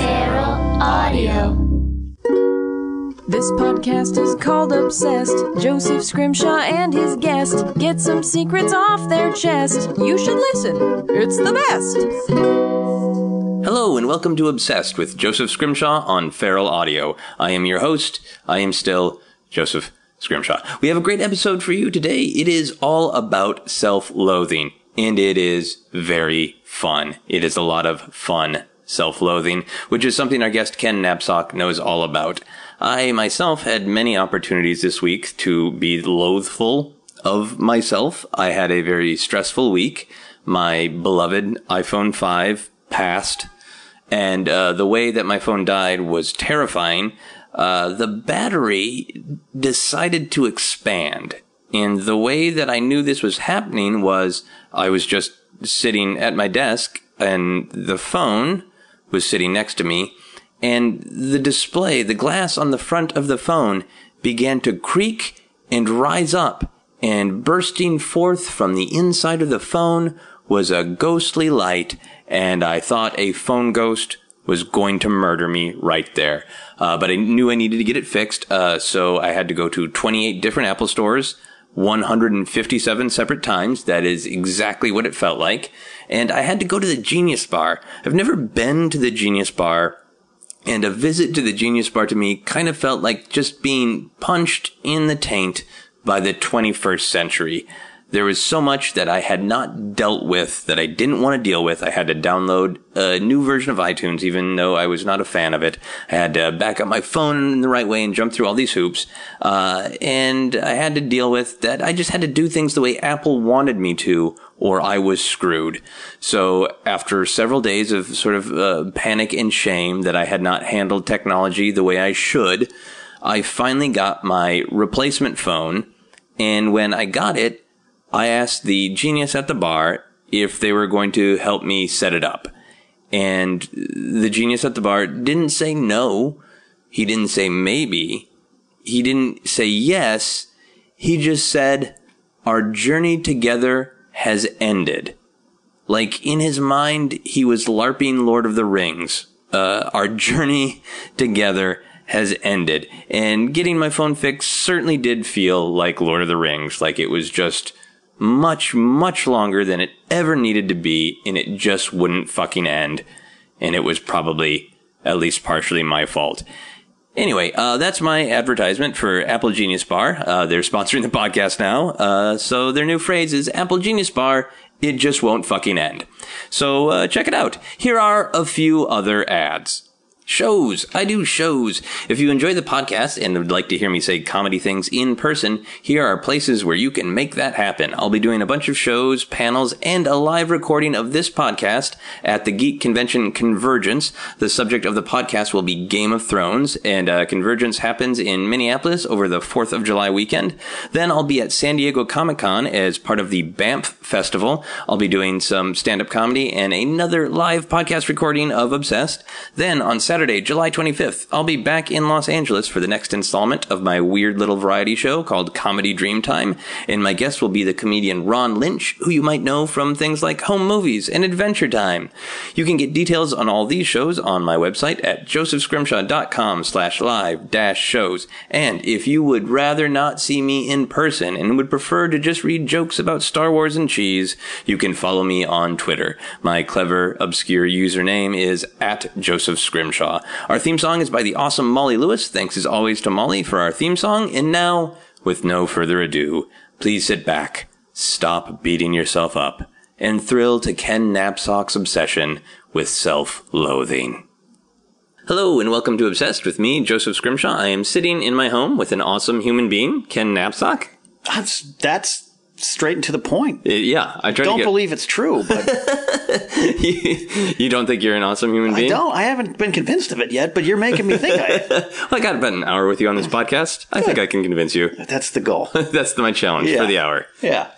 Feral Audio. This podcast is called Obsessed. Joseph Scrimshaw and his guest get some secrets off their chest. You should listen, it's the best. Hello and welcome to Obsessed with Joseph Scrimshaw on Feral Audio. I am your host. I am still Joseph Scrimshaw. We have a great episode for you today. It is all about self-loathing and it is very fun. It is a lot of fun self-loathing, which is something our guest Ken Napzok knows all about. I myself had many opportunities this week to be loathful of myself. I had a very stressful week. My beloved iPhone 5 passed and uh, the way that my phone died was terrifying. Uh, the battery decided to expand. And the way that I knew this was happening was I was just sitting at my desk and the phone was sitting next to me and the display, the glass on the front of the phone began to creak and rise up and bursting forth from the inside of the phone was a ghostly light and I thought a phone ghost was going to murder me right there. Uh, but I knew I needed to get it fixed, uh, so I had to go to 28 different Apple stores, 157 separate times. That is exactly what it felt like. And I had to go to the Genius Bar. I've never been to the Genius Bar, and a visit to the Genius Bar to me kind of felt like just being punched in the taint by the 21st century. There was so much that I had not dealt with that I didn't want to deal with. I had to download a new version of iTunes, even though I was not a fan of it. I had to back up my phone in the right way and jump through all these hoops. Uh, and I had to deal with that. I just had to do things the way Apple wanted me to, or I was screwed. So after several days of sort of uh, panic and shame that I had not handled technology the way I should, I finally got my replacement phone. And when I got it, I asked the genius at the bar if they were going to help me set it up. And the genius at the bar didn't say no. He didn't say maybe. He didn't say yes. He just said, our journey together has ended. Like in his mind, he was LARPing Lord of the Rings. Uh, our journey together has ended. And getting my phone fixed certainly did feel like Lord of the Rings. Like it was just much, much longer than it ever needed to be, and it just wouldn't fucking end. And it was probably at least partially my fault. Anyway, uh, that's my advertisement for Apple Genius Bar. Uh, they're sponsoring the podcast now. Uh, so their new phrase is Apple Genius Bar. It just won't fucking end. So uh, check it out. Here are a few other ads. Shows. I do shows. If you enjoy the podcast and would like to hear me say comedy things in person, here are places where you can make that happen. I'll be doing a bunch of shows, panels, and a live recording of this podcast at the Geek Convention Convergence. The subject of the podcast will be Game of Thrones, and uh, Convergence happens in Minneapolis over the 4th of July weekend. Then I'll be at San Diego Comic Con as part of the Banff Festival. I'll be doing some stand-up comedy and another live podcast recording of Obsessed. Then on Saturday, Saturday, July 25th, I'll be back in Los Angeles for the next installment of my weird little variety show called Comedy Dreamtime, and my guest will be the comedian Ron Lynch, who you might know from things like Home Movies and Adventure Time. You can get details on all these shows on my website at josephscrimshaw.com slash live dash shows. And if you would rather not see me in person and would prefer to just read jokes about Star Wars and cheese, you can follow me on Twitter. My clever, obscure username is at Joseph Scrimshaw. Our theme song is by the awesome Molly Lewis. Thanks as always to Molly for our theme song. And now, with no further ado, please sit back, stop beating yourself up, and thrill to Ken Napzok's obsession with self-loathing. Hello and welcome to Obsessed with me, Joseph Scrimshaw. I am sitting in my home with an awesome human being, Ken Napzok. That's that's straight and to the point. Uh, yeah, I try Don't to get. believe it's true, but you, you don't think you're an awesome human being. I don't. I haven't been convinced of it yet. But you're making me think. I, Well, I got about an hour with you on this podcast. I think I can convince you. that's the goal. That's my challenge Yeah. for the hour. Yeah,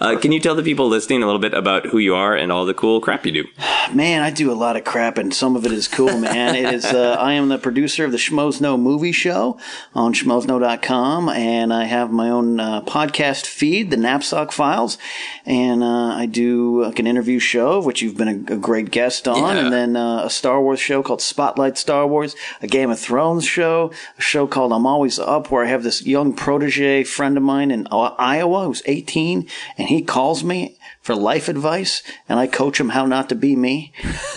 Uh, can you tell the people listening a little bit about who you are and all the cool crap you do? man, I do a lot of crap, and some of it is cool, man. it is. Uh, I am the producer of the Schmoes Know movie show on schmoesknow.com, and I have my own uh, podcast feed, the Napzok Files, and uh, I do like an interview show, of which you've been a, a great guest on, Yeah. and then uh, a Star Wars show called Spotlight Star Wars, a Game of Thrones show, a show called I'm Always Up, where I have this young protege friend of mine in Iowa who's 18, and he calls me for life advice, and I coach him how not to be me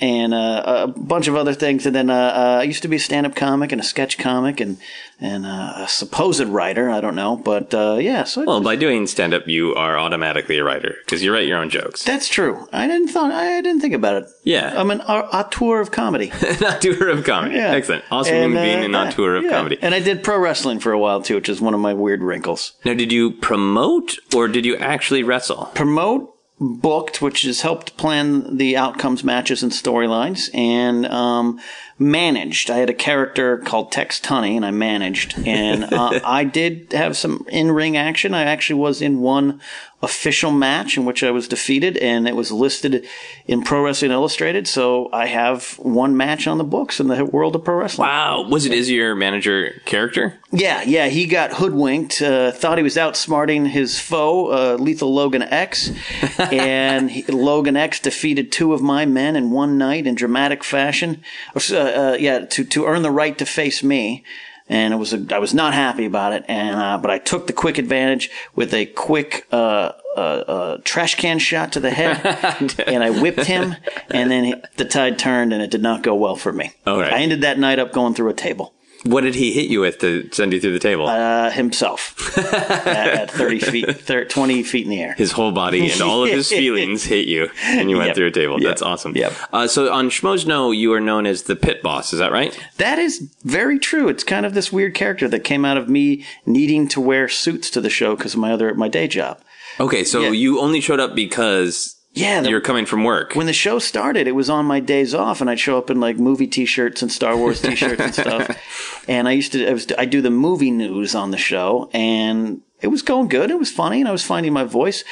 and uh, a bunch of other things. And then uh, uh, I used to be a stand-up comic and a sketch comic and and uh, a supposed writer. I don't know, but uh, yeah. So Well, by doing stand up, you are automatically a writer because you write your own jokes. that's true. I didn't thought I didn't think about it. Yeah. I'm an au- auteur of comedy. An auteur of comedy. Yeah. Excellent. Awesome And, human being uh, and auteur of yeah. comedy. And I did pro wrestling for a while too, which is one of my weird wrinkles. Now, did you promote or did you actually wrestle? promote booked which has helped plan the outcomes matches and storylines and um, managed. I had a character called tex tunney and i managed. And uh, i did have some in-ring action. I actually was in one official match in which i was defeated and it was listed in pro wrestling illustrated so i have one match on the books in the world of pro wrestling Wow. Was it is your manager character? yeah, yeah, he got hoodwinked. Uh, thought he was outsmarting his foe, uh, Lethal Logan X, and he, Logan X defeated two of my men in one night in dramatic fashion. Uh, uh, yeah, to to earn the right to face me. And it was a, I was not happy about it, and uh, but I took the quick advantage with a quick uh, uh, uh, trash can shot to the head, and I whipped him, and then he, the tide turned, and it did not go well for me. All right. I ended that night up going through a table What did he hit you with to send you through the table? uh, himself at, at 30 feet, thir 20 feet in the air. his whole body and all of his feelings hit you, and you went Yep. through a table. Yep. That's awesome. Yep. Uh, so on Schmoes Know, you are known as the pit boss. Is that right? That is very true. It's kind of this weird character that came out of me needing to wear suits to the show because of my other my day job. Okay, so Yeah. you only showed up because Yeah, the- you're coming from work. when the show started, it was on my days off, and I'd show up in like movie T-shirts and Star Wars T-shirts and stuff. And I used to, I was, I do the movie news on the show, and it was going good. It was funny, and I was finding my voice.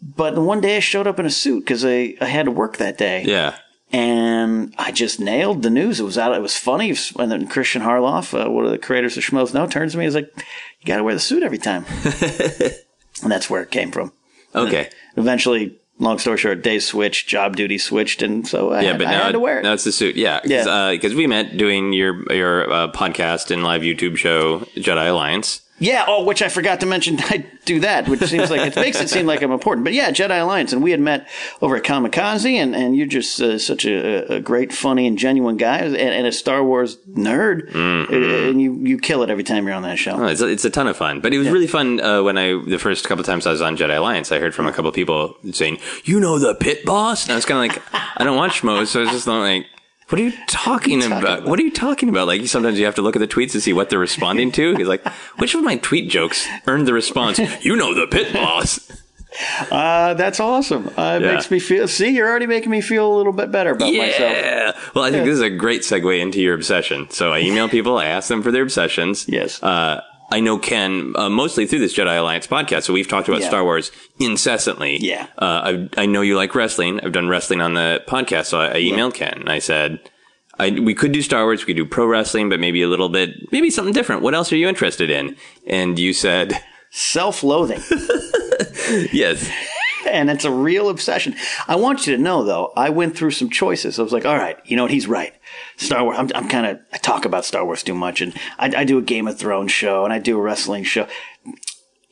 But one day I showed up in a suit because I, I had to work that day. yeah. and I just nailed the news. It was out. It was funny. And then Christian Harloff, uh, one of the creators of Schmoes Know, turns to me and is like, "You got to wear the suit every time," and that's where it came from. Okay. Eventually, long story short, day switched, job duty switched, and so I, Yeah, had, but I now, had to wear it. now it's the suit. Yeah, because Yeah. we met doing your your uh, podcast and live YouTube show Jedi Alliance. Yeah. Oh, which I forgot to mention. I do that, which seems like it makes it seem like I'm important. But yeah, Jedi Alliance, and we had met over at Comikaze, and and you're just uh, such a, a great, funny, and genuine guy, and, and a Star Wars nerd, and you you kill it every time you're on that show. Oh, it's, a, it's a ton of fun. But it was really fun uh, when I the first couple times I was on Jedi Alliance. I heard from a couple people saying, "You know the pit boss," and I was kind of like, "I don't watch Schmoes," so I was just like. What are you talking about? What are you talking about? Like sometimes you have to look at the tweets to see what they're responding to. He's like, which of my tweet jokes earned the response? You know the pit boss. Uh, that's awesome. Uh, it Yeah. makes me feel. See, you're already making me feel a little bit better about myself. Yeah. Well, I think this is a great segue into your obsession. So I email people, I ask them for their obsessions. Yes. Uh, I know Ken uh, mostly through this Jedi Alliance podcast. So we've talked about Yeah. Star Wars incessantly. Yeah. Uh, I, I know you like wrestling. I've done wrestling on the podcast. So I, I emailed Ken and I said, I, we could do Star Wars. We could do pro wrestling, but maybe a little bit, maybe something different. What else are you interested in? And you said, Self-loathing, yes. and it's a real obsession. I want you to know, though, I went through some choices. I was like, all right, you know what? He's right. Star Wars. I'm, I'm kind of. I talk about Star Wars too much, and I, I do a Game of Thrones show, and I do a wrestling show.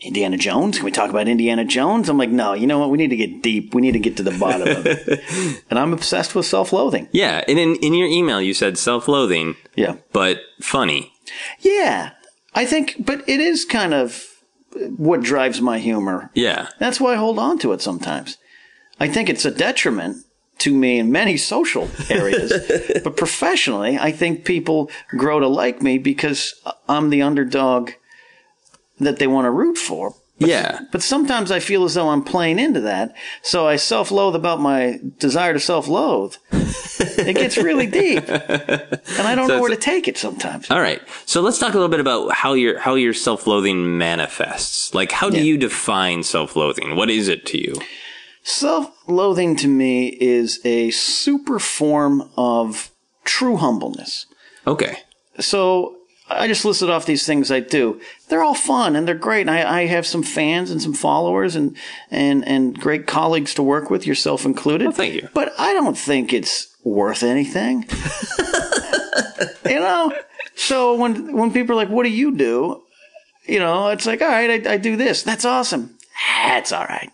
Indiana Jones? Can we talk about Indiana Jones? I'm like, no. You know what? We need to get deep. We need to get to the bottom of it. and I'm obsessed with self-loathing. Yeah. And in, in your email, you said self loathing, Yeah. but funny. Yeah, I think, but it is kind of what drives my humor. Yeah. That's why I hold on to it sometimes. I think it's a detriment to me in many social areas, but professionally, I think people grow to like me because I'm the underdog that they want to root for. Yeah. But sometimes I feel as though I'm playing into that, so I self-loathe about my desire to self-loathe. it gets really deep, and I don't So know where to take it sometimes. All right. So let's talk a little bit about how your how your self-loathing manifests. Like how do Yeah. you define self-loathing? What is it to you? Self loathing to me is a super form of true humbleness. Okay. So I just listed off these things I do. They're all fun and they're great. And I, I have some fans and some followers and, and, and great colleagues to work with, yourself included. Well, thank you. But I don't think it's worth anything. you know? So when, when people are like, what do you do? You know, it's like, all right, I, I do this. That's awesome. That's all right.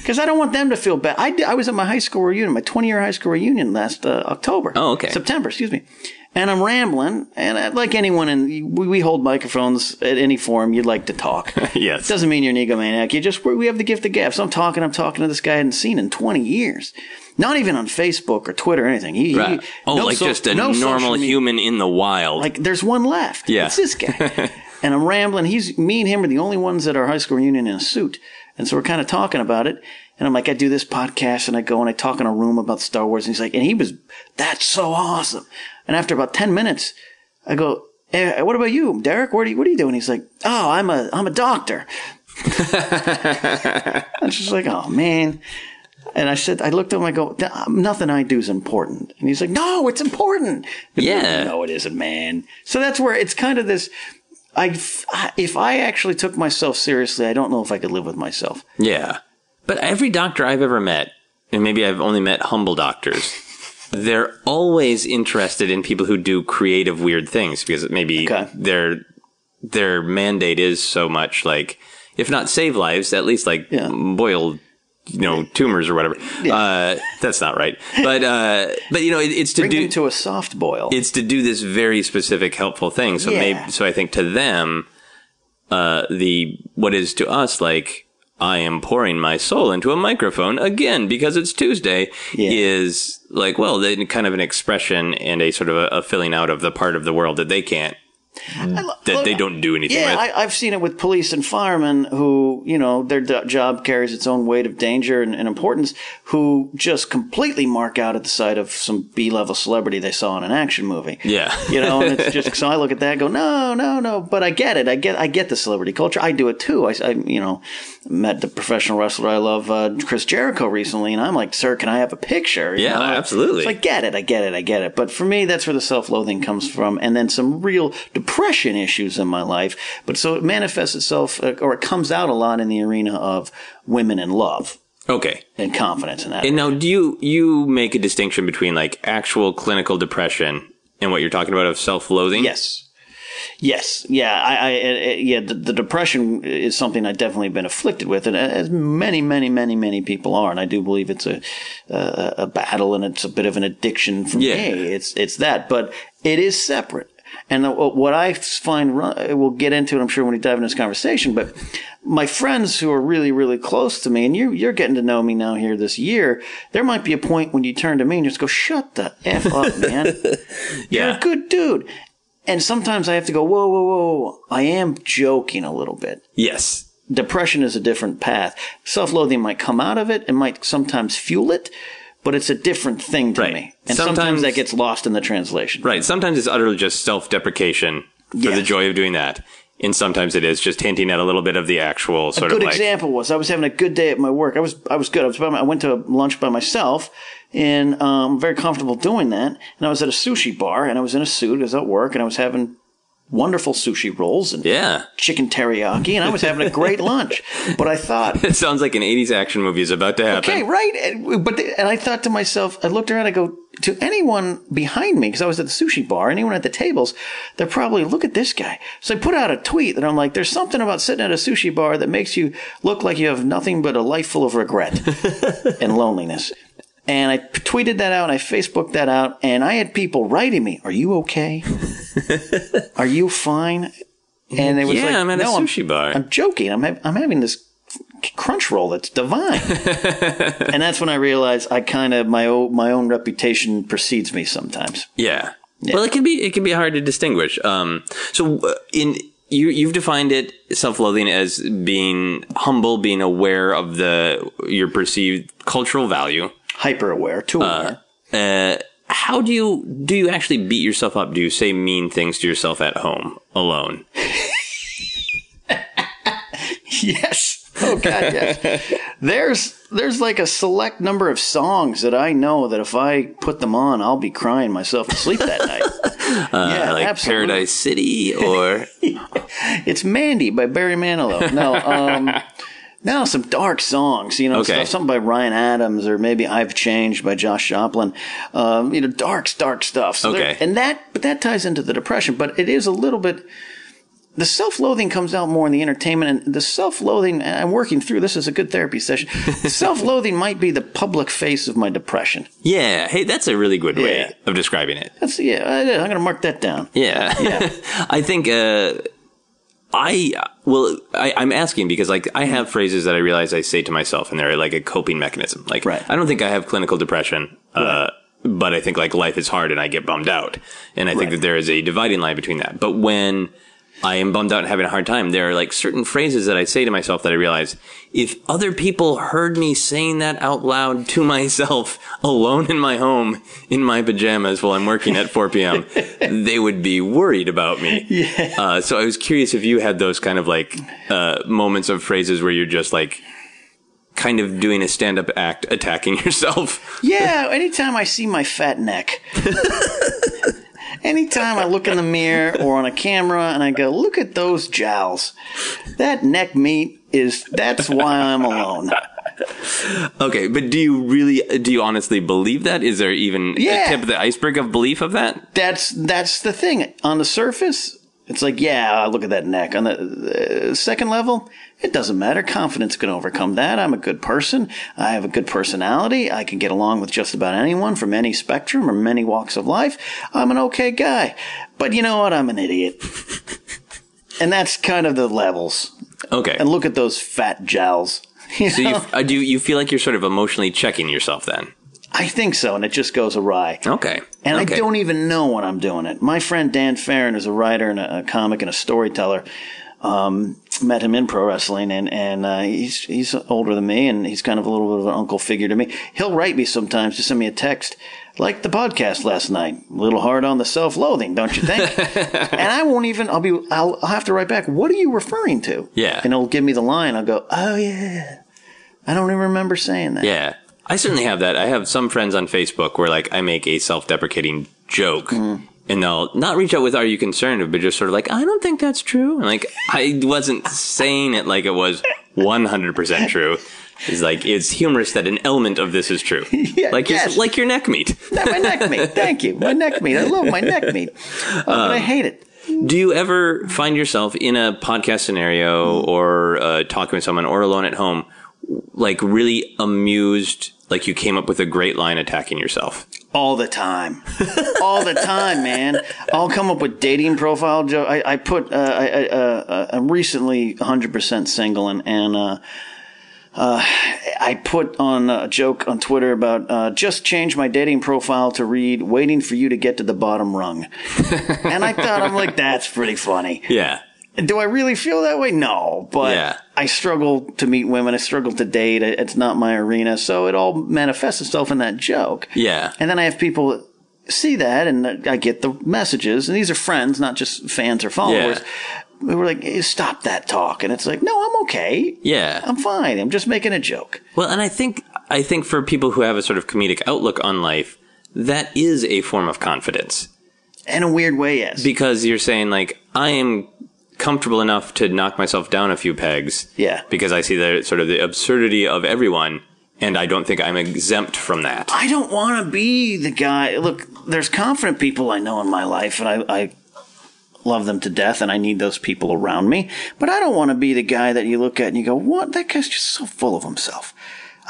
Because I don't want them to feel bad. I, did- I was at my high school reunion, my 20 year high school reunion last uh, October. Oh, okay. September, excuse me. And I'm rambling, and uh, like anyone, and we, we hold microphones at any forum. You'd like to talk. Yes. Doesn't mean you're an egomaniac. You just we have the gift of gab. So I'm talking. I'm talking to this guy I hadn't seen in 20 years. Not even on Facebook or Twitter or anything. He, Right. he- oh, no like so- just a no normal human in the wild. Like there's one left. Yeah. It's this guy. and I'm rambling. He's me and him are the only ones at our high school reunion in a suit. And so we're kind of talking about it. And I'm like, I do this podcast and I go and I talk in a room about Star Wars. And he's like, and he was, that's so awesome. And after about 10 minutes, I go, eh, what about you, Derek? What are you, what are you doing? He's like, oh, I'm a, I'm a doctor. I'm just like, oh man. And I said, I looked at him, I go, nothing I do is important. And he's like, no, it's important. Yeah. No, it isn't, man. So that's where it's kind of this. I, if I actually took myself seriously, I don't know if I could live with myself. Yeah. But every doctor I've ever met, and maybe I've only met humble doctors, they're always interested in people who do creative, weird things because maybe Okay. their their mandate is so much like, if not save lives, at least like Yeah. boil, you know, tumors or whatever. Uh, that's not right. But uh, but you know, it, it's to Bring do to a soft boil. it's to do this very specific helpful thing. So Yeah. maybe so I think to them, uh, the what is to us like I am pouring my soul into a microphone again because it's Tuesday Yeah. is like well, then kind of an expression and a sort of a, a filling out of the part of the world that they can't that they don't do anything Yeah, with. I, I've seen it with police and firemen who, you know, their do- job carries its own weight of danger and, and importance, who just completely mark out at the sight of some B level celebrity they saw in an action movie. Yeah. you know, and it's just so I look at that, and go, no, no, no, but I get it. I get, I get the celebrity culture. I do it too. I, I you know, met the professional wrestler I love, uh, Chris Jericho, recently, and I'm like, sir, can I have a picture? You Yeah, know? absolutely. So I get it. I get it. I get it. But for me, that's where the self-loathing comes from, and then some real depression issues in my life. But so it manifests itself, uh, or it comes out a lot in the arena of women and love okay. and confidence in that. And now, do you you make a distinction between like actual clinical depression and what you're talking about of self-loathing? Yes. Yes, yeah, I, I, I yeah, the, the depression is something I've definitely been afflicted with, and uh, as many, many, many, many people are, and I do believe it's a a, a battle and it's a bit of an addiction for Yeah. me. It's it's that, but it is separate. And uh, what I find, we'll get into it, I'm sure, when we dive into this conversation. But my friends who are really, really close to me, and you're you're getting to know me now here this year. There might be a point when you turn to me and just go, "Shut the f up, man." You're a good dude. And sometimes I have to go, whoa, whoa, whoa. I am joking a little bit. Yes. Depression is a different path. Self loathing might come out of it and might sometimes fuel it, but it's a different thing to Right. me. And sometimes, Sometimes- that gets lost in the translation. Right. Sometimes it's utterly just self-deprecation for Yeah. the joy of doing that, and sometimes it is just hinting at a little bit of the actual A good of like. example was I was having a good day at my work. I was I was good. I was by my, I went to lunch by myself, and um, very comfortable doing that. And I was at a sushi bar, and I was in a suit. I was at work, and I was having wonderful sushi rolls and Yeah. chicken teriyaki, and I was having a great lunch. But I thought, It sounds like an '80s action movie is about to happen. okay, right. And, but and I thought to myself, I looked around, I go to anyone behind me because I was at the sushi bar, anyone at the tables, they're probably look at this guy. So I put out a tweet that I'm like, there's something about sitting at a sushi bar that makes you look like you have nothing but a life full of regret and loneliness. And I tweeted that out, and I Facebooked that out, and I had people writing me, "Are you okay? Are you fine?" And it was Yeah, like, I'm at a "No, sushi bar." I'm joking. I'm ha- I'm having this crunch roll that's divine. and that's when I realized I kind of my own my own reputation precedes me sometimes. Yeah. Well, it can be it can be hard to distinguish. Um, so uh, in you you've defined it self-loathing as being humble, being aware of the your perceived cultural value. Hyper aware, too aware. Uh, how do you do you actually beat yourself up? Do you say mean things to yourself at home alone? yes. Oh God, yes. There's there's like a select number of songs that I know that if I put them on, I'll be crying myself to sleep that night. yeah, Uh, like absolutely. Paradise City or It's Mandy by Barry Manilow. No, um, now some dark songs. You know, Okay. stuff, something by Ryan Adams or maybe I've Changed by Josh Joplin. Um, you know, dark, dark stuff. So Okay. and that, but that ties into the depression. But it is a little bit. The self-loathing comes out more in the entertainment, and the self-loathing. I'm working through this is a good therapy session. self-loathing might be the public face of my depression. yeah. Hey, that's a really good way Yeah. of describing it. That's yeah. I, I'm going to mark that down. Yeah. Yeah. I think uh, I well, I, I'm asking because like I have phrases that I realize I say to myself, and they're like a coping mechanism. Like Right. I don't think I have clinical depression. Uh, but I think like life is hard and I get bummed out. And I think Right. that there is a dividing line between that. But when I am bummed out and having a hard time, there are like certain phrases that I say to myself that I realize if other people heard me saying that out loud to myself alone in my home in my pajamas while I'm working at 4 p.m., they would be worried about me. Yeah. Uh, so I was curious if you had those kind of like uh, moments of phrases where you're just like kind of doing a stand up act attacking yourself. Yeah, anytime I see my fat neck. Anytime I look in the mirror or on a camera and I go, look at those jowls. That neck meat is, that's why I'm alone. Okay, but do you really, do you honestly believe that? Is there even Yeah. a tip of the iceberg of belief of that? That's, that's the thing. On the surface, it's like, yeah, look at that neck. On the uh, second level, it doesn't matter. Confidence can overcome that. I'm a good person. I have a good personality. I can get along with just about anyone from any spectrum or many walks of life. I'm an okay guy. But you know what? I'm an idiot. and that's kind of the levels. Okay. And look at those fat jowls. You So you, know? uh, do you, you feel like you're sort of emotionally checking yourself then? I think so, and it just goes awry. Okay. And okay. I don't even know when I'm doing it. My friend Dan Farron is a writer and a, a comic and a storyteller. Um, met him in pro wrestling, and and uh, he's he's older than me, and he's kind of a little bit of an uncle figure to me. He'll write me sometimes to send me a text, like the podcast last night. A little hard on the self-loathing, don't you think? and I won't even. I'll be. I'll, I'll have to write back. What are you referring to? Yeah. And he'll give me the line. I'll go. Oh yeah. I don't even remember saying that. Yeah. I certainly have that. I have some friends on Facebook where like I make a self-deprecating joke Mm-hmm. And they'll not reach out with are you concerned but just sort of like I don't think that's true. And like I wasn't saying it like it was 100% true. It's like it's humorous that an element of this is true. Yeah, like yes. your like your neck meat. My neck meat. Thank you. My neck meat. I love my neck meat. Uh, but I hate it. Do you ever find yourself in a podcast scenario or uh, talking with someone or alone at home, like really amused, like you came up with a great line attacking yourself? All the time. All the time, man. I'll come up with dating profile joke. I, I put, uh, I, I, uh, I'm recently 100% single and, and, uh, uh, I put on a joke on Twitter about uh, just change my dating profile to read "waiting for you to get to the bottom rung," and I thought I'm like that's pretty funny. Yeah. Do I really feel that way? No, but Yeah. I struggle to meet women. I struggle to date. It's not my arena, so it all manifests itself in that joke. Yeah. And then I have people see that, and I get the messages, and these are friends, not just fans or followers. we were like, hey, "Stop that talk," and it's like, "No, I'm okay. Yeah. I'm fine. I'm just making a joke." Well, and I think I think for people who have a sort of comedic outlook on life, that is a form of confidence In a weird way, yes. because you're saying like I am comfortable enough to knock myself down a few pegs. Yeah. Because I see the sort of the absurdity of everyone and I don't think I'm exempt from that. I don't want to be the guy. Look, there's confident people I know in my life, and I, I love them to death, and I need those people around me. But I don't want to be the guy that you look at and you go, "What? That guy's just so full of himself."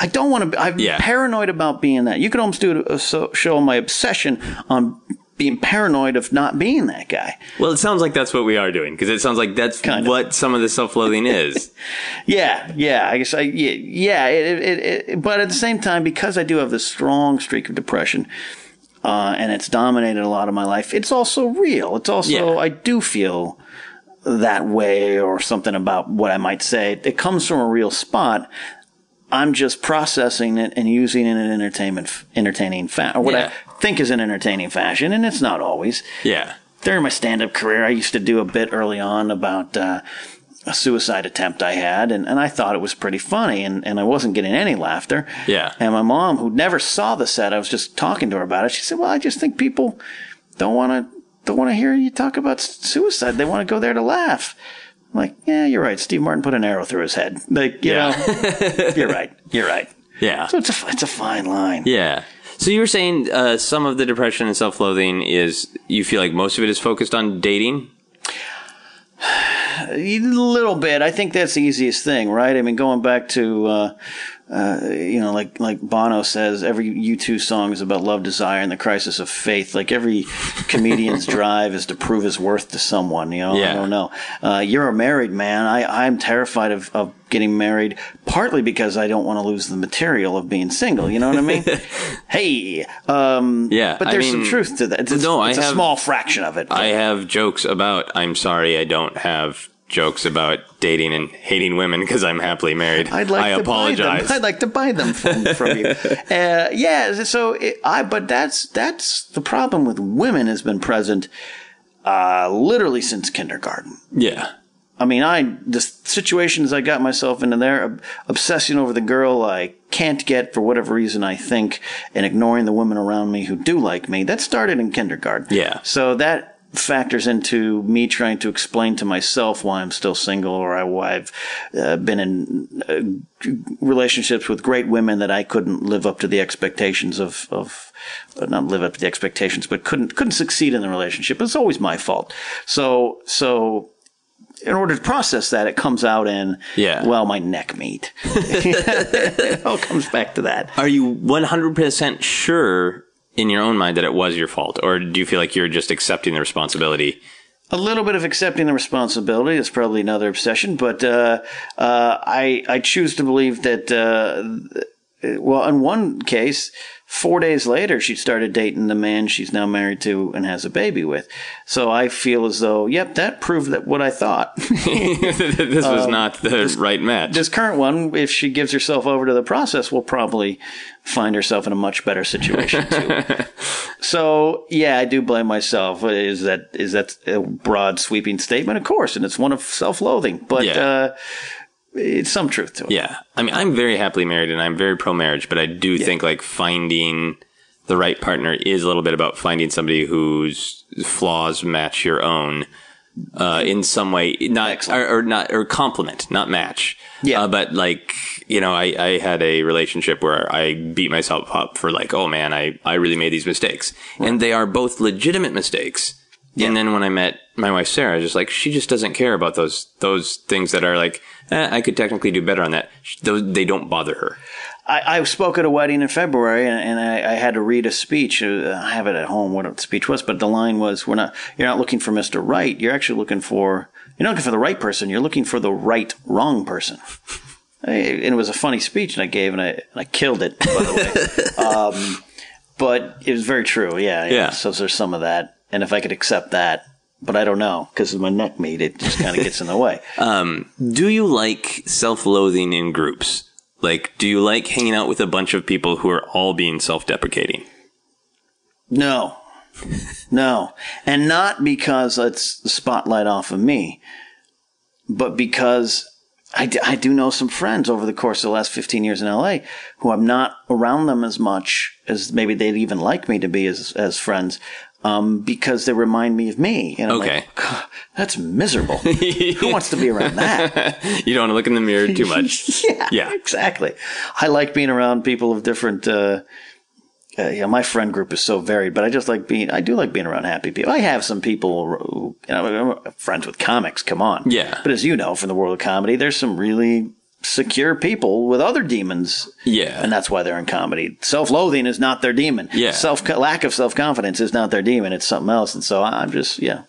I don't want to. Be, I'm Yeah. paranoid about being that. You could almost do a, a show on my obsession on being paranoid of not being that guy. Well, it sounds like that's what we are doing because it sounds like that's Kind of. what some of the self-loathing is. Yeah, yeah. I guess I yeah, yeah it, it, it, but at the same time, because I do have this strong streak of depression, uh, and it's dominated a lot of my life, it's also real. It's also Yeah. I do feel that way or something about what I might say. It comes from a real spot. I'm just processing it and using it in an entertainment, entertaining fa- or what Yeah. I think is an entertaining fashion, and it's not always yeah. during my stand-up career, I used to do a bit early on about uh, a suicide attempt I had, and, and I thought it was pretty funny, and, and I wasn't getting any laughter. Yeah. And my mom, who never saw the set, I was just talking to her about it. She said, "Well, I just think people don't want to don't want to hear you talk about suicide. They want to go there to laugh." I'm like, yeah, you're right. Steve Martin put an arrow through his head. Like, you Yeah. know, you're right. You're right. Yeah. So it's a it's a fine line. Yeah. So you were saying uh, some of the depression and self-loathing is you feel like most of it is focused on dating. A little bit. I think that's the easiest thing, right? I mean, going back to, uh, uh, you know, like like Bono says, every U2 song is about love, desire, and the crisis of faith. Like every comedian's drive is to prove his worth to someone. You know, Yeah. I don't know. Uh, you're a married man. I I'm terrified of of getting married, partly because I don't want to lose the material of being single. You know what I mean? hey, um, Yeah, but I there's some truth to that. It's, no, I it's a have- small fraction of it. I have jokes about I'm sorry I don't have jokes about dating and hating women because I'm happily married. I'd like I to apologize. Buy them. I'd like to buy them from, from you. Uh, yeah. So it, I, but that's that's the problem with women has been present, uh, literally since kindergarten. yeah. I mean, I the situations I got myself into there, ob- obsessing over the girl I can't get for whatever reason I think, and ignoring the women around me who do like me. That started in kindergarten. Yeah. So that factors into me trying to explain to myself why I'm still single or I- why I've uh, been in uh, relationships with great women that I couldn't live up to the expectations of of uh, not live up to the expectations, but couldn't couldn't succeed in the relationship. It's always my fault. So so in order to process that, it comes out in, Yeah. well, my neck meat. it all comes back to that. Are you 100% sure in your own mind that it was your fault? Or do you feel like you're just accepting the responsibility? A little bit of accepting the responsibility is probably another obsession, but uh, uh, I I choose to believe that. Uh, well, in one case, four days later, she started dating the man she's now married to and has a baby with. So I feel as though, yep, that proved that what I thought. this was not the right match. this current one, if she gives herself over to the process, will probably find herself in a much better situation too. so yeah, I do blame myself. Is that is that a broad sweeping statement? Of course, and it's one of self-loathing, but Yeah. uh, it's some truth to it. Yeah. I mean, I'm very happily married and I'm very pro marriage, but I do think like finding the right partner is a little bit about finding somebody whose flaws match your own. Uh, in some way, not or, or not or complement, not match. Yeah. Uh, but like you know, I, I had a relationship where I beat myself up for like, oh man, I I really made these mistakes, and they are both legitimate mistakes. And then when I met my wife Sarah, I was just like she just doesn't care about those those things that are like eh, I could technically do better on that. Those they don't bother her. I, I spoke at a wedding in February, and, and I, I had to read a speech. Uh, I have it at home what the speech was, but the line was, "We're not. You're not looking for Mister Right. You're actually looking for. You're not looking for the right person. You're looking for the right wrong person." And it was a funny speech, and I gave, and I and I killed it. By the way, um, but it was very true. Yeah, Yeah. So there's some of that, and if I could accept that, but I don't know because of my neck meat, it just kind of gets in the way. Um, do you like self-loathing in groups? Like, do you like hanging out with a bunch of people who are all being self-deprecating? No. No. And not because it's the spotlight off of me, but because I, d- I do know some friends over the course of the last 15 years in LA who I'm not around them as much as maybe they'd even like me to be as, as friends. Um, because they remind me of me. And I'm Okay. like, that's miserable. Who wants to be around that? You don't want to look in the mirror too much. yeah, Yeah. exactly. I like being around people of different. Uh, uh, yeah, my friend group is so varied, but I just like being. I do like being around happy people. I have some people, who, you know, I'm friends with comics. Come on, Yeah. But as you know, from the world of comedy, there's some really secure people with other demons. Yeah. and that's why they're in comedy. Self-loathing is not their demon. Yeah. self lack of self-confidence is not their demon. It's something else. And so I'm just yeah.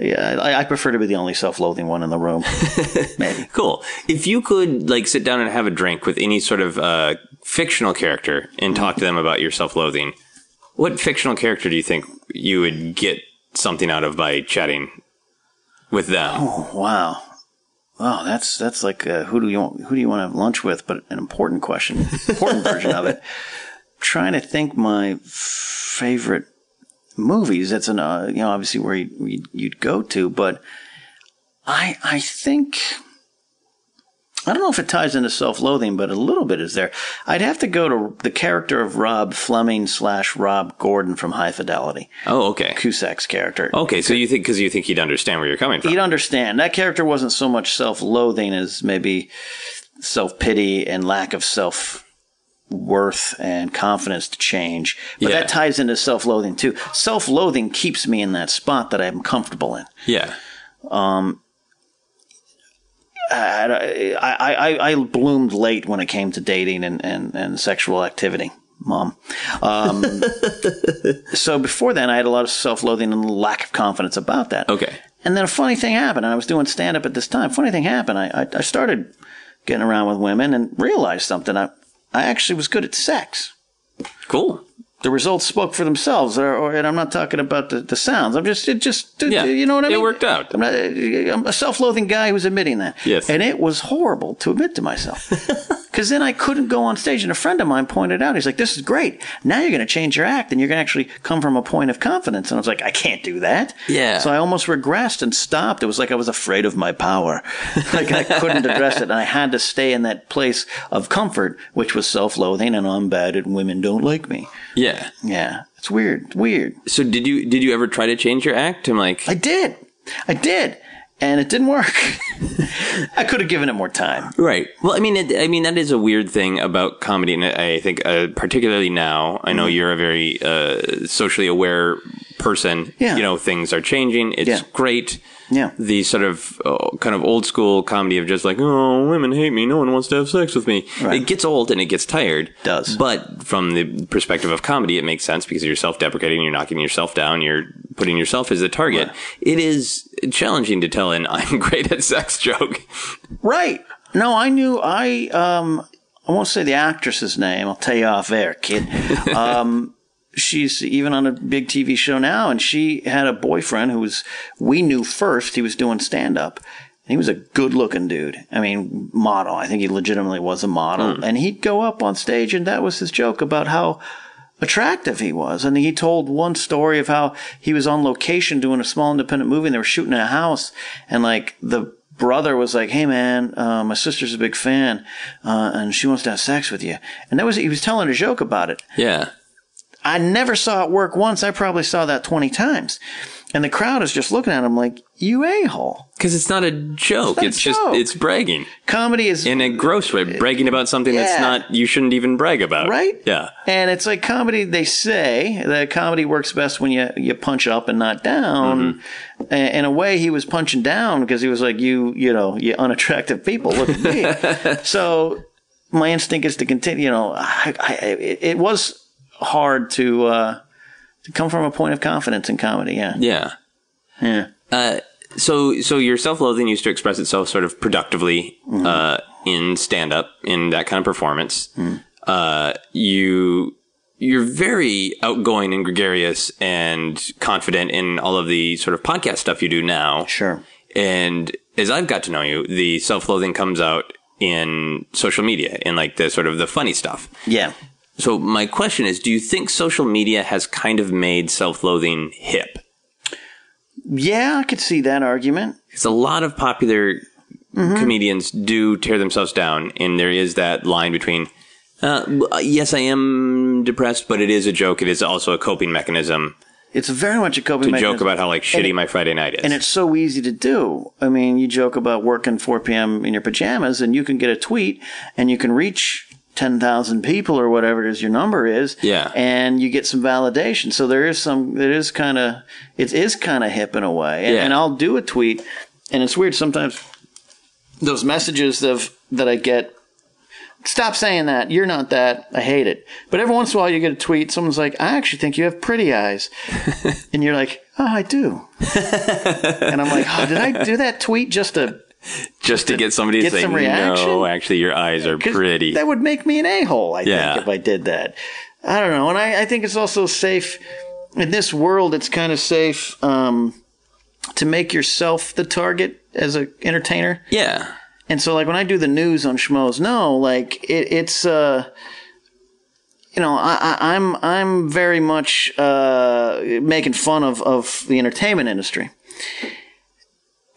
Yeah, I, I prefer to be the only self-loathing one in the room. Maybe. Cool. If you could like sit down and have a drink with any sort of uh, fictional character and talk to them about your self-loathing, what fictional character do you think you would get something out of by chatting with them? Oh, wow. Wow, that's that's like uh, who do you want, who do you want to have lunch with? But an important question, important version of it. Trying to think my favorite movies. That's an uh, you know obviously where you, you'd go to, but I I think I don't know if it ties into self-loathing, but a little bit is there. I'd have to go to the character of Rob Fleming slash Rob Gordon from High Fidelity, Oh, okay. Cusack's character. Okay, so you think because you think he'd understand where you're coming from? He'd understand that character wasn't so much self-loathing as maybe self-pity and lack of self worth and confidence to change. But Yeah. that ties into self-loathing too. Self-loathing keeps me in that spot that I'm comfortable in. Yeah. I, I, I, I bloomed late when it came to dating and, and, and sexual activity, mom. Um, so before then, I had a lot of self loathing and lack of confidence about that. Okay. And then a funny thing happened, and I was doing stand up at this time. Funny thing happened. I, I, I started getting around with women and realized something. I, I actually was good at sex. Cool. The results spoke for themselves, or, or and I'm not talking about the, the sounds. I'm just, it just, Yeah. you know what I mean? It worked out. I'm, not, I'm a self-loathing guy who's admitting that. Yes. And it was horrible to admit to myself. Because then I couldn't go on stage, and a friend of mine pointed out, he's like, "This is great. Now you're going to change your act, and you're going to actually come from a point of confidence." And I was like, "I can't do that." Yeah. So I almost regressed and stopped. It was like I was afraid of my power. like I couldn't address it, and I had to stay in that place of comfort, which was self-loathing, and I'm bad, and women don't like me. Yeah. Yeah, it's weird. It's weird. So did you did you ever try to change your act? I'm like, I did. I did. And it didn't work. I could have given it more time. Right. Well, I mean, it, I mean that is a weird thing about comedy, and I think uh, particularly now. I know Mm-hmm. you're a very uh, socially aware person. Yeah. You know, things are changing. It's Yeah. great. Yeah. The sort of uh, kind of old school comedy of just like, oh, women hate me. No one wants to have sex with me. Right. It gets old and it gets tired. Does. But from the perspective of comedy, it makes sense because you're self-deprecating. You're knocking yourself down. You're putting yourself as a target. It is challenging to tell an "I'm great at sex" joke. Right. No, I knew I um I won't say the actress's name. I'll tell you off air, kid. Um she's even on a big TV show now and she had a boyfriend who was we knew first he was doing stand up. And he was a good looking dude. I mean, model. I think he legitimately was a model. And he'd go up on stage and that was his joke about how attractive he was. And he told one story of how he was on location doing a small independent movie and they were shooting in a house and like the brother was like, Hey man, uh, my sister's a big fan, uh, and she wants to have sex with you. And that was, he was telling a joke about it. Yeah. I never saw it work once. I probably saw that 20 times. And the crowd is just looking at him like, you a-hole. Because it's not a joke. not a It's, just it's bragging Comedy is in a gross way, bragging about something that's not you shouldn't even brag about. right? Yeah. And it's like comedy. They say that comedy works best when you you punch up and not down. Mm-hmm. And In a way, he was punching down because he was like, "You, you know, you unattractive people, look at me." so my instinct is to continue. You know, I, I, it, it was hard to uh, to come from a point of confidence in comedy. Yeah, Yeah. yeah. Uh, so so your self-loathing used to express itself sort of productively Mm-hmm. uh, in stand-up in that kind of performance. Mm. Uh, you you're very outgoing and gregarious and confident in all of the sort of podcast stuff you do now. Sure. And as I've got to know you, the self-loathing comes out in social media, in like the sort of the funny stuff. Yeah. So my question is, do you think social media has kind of made self-loathing hip? Yeah, I could see that argument. Because a lot of popular Mm-hmm. comedians do tear themselves down, and there is that line between, uh, yes, I am depressed, but it is a joke. It is also a coping mechanism It's very much a coping to mechanism. joke about how like shitty it- my Friday night is. And it's so easy to do. I mean, you joke about working 4 p.m. in your pajamas, and you can get a tweet, and you can reach 10,000 people or whatever it is your number is. Yeah. And you get some validation. So there is some, it is kind of, it is kind of hip in a way. And, Yeah. and I'll do a tweet, and it's weird sometimes those messages of, that I get. Stop saying that. You're not that. I hate it. But every once in a while, you get a tweet. Someone's like, "I actually think you have pretty eyes," and you're like, "Oh, I do." and I'm like, oh, "Did I do that tweet just to just to get somebody to get say, some reaction? no, actually, your eyes are pretty. That would make me an a hole. I Yeah. think if I did that. I don't know, and I, I think it's also safe in this world. It's kind of safe um, to make yourself the target as an entertainer. yeah. And so, like when I do the news on Schmoes Know, like it, it's, uh, you know, I, I, I'm I'm very much uh, making fun of of the entertainment industry,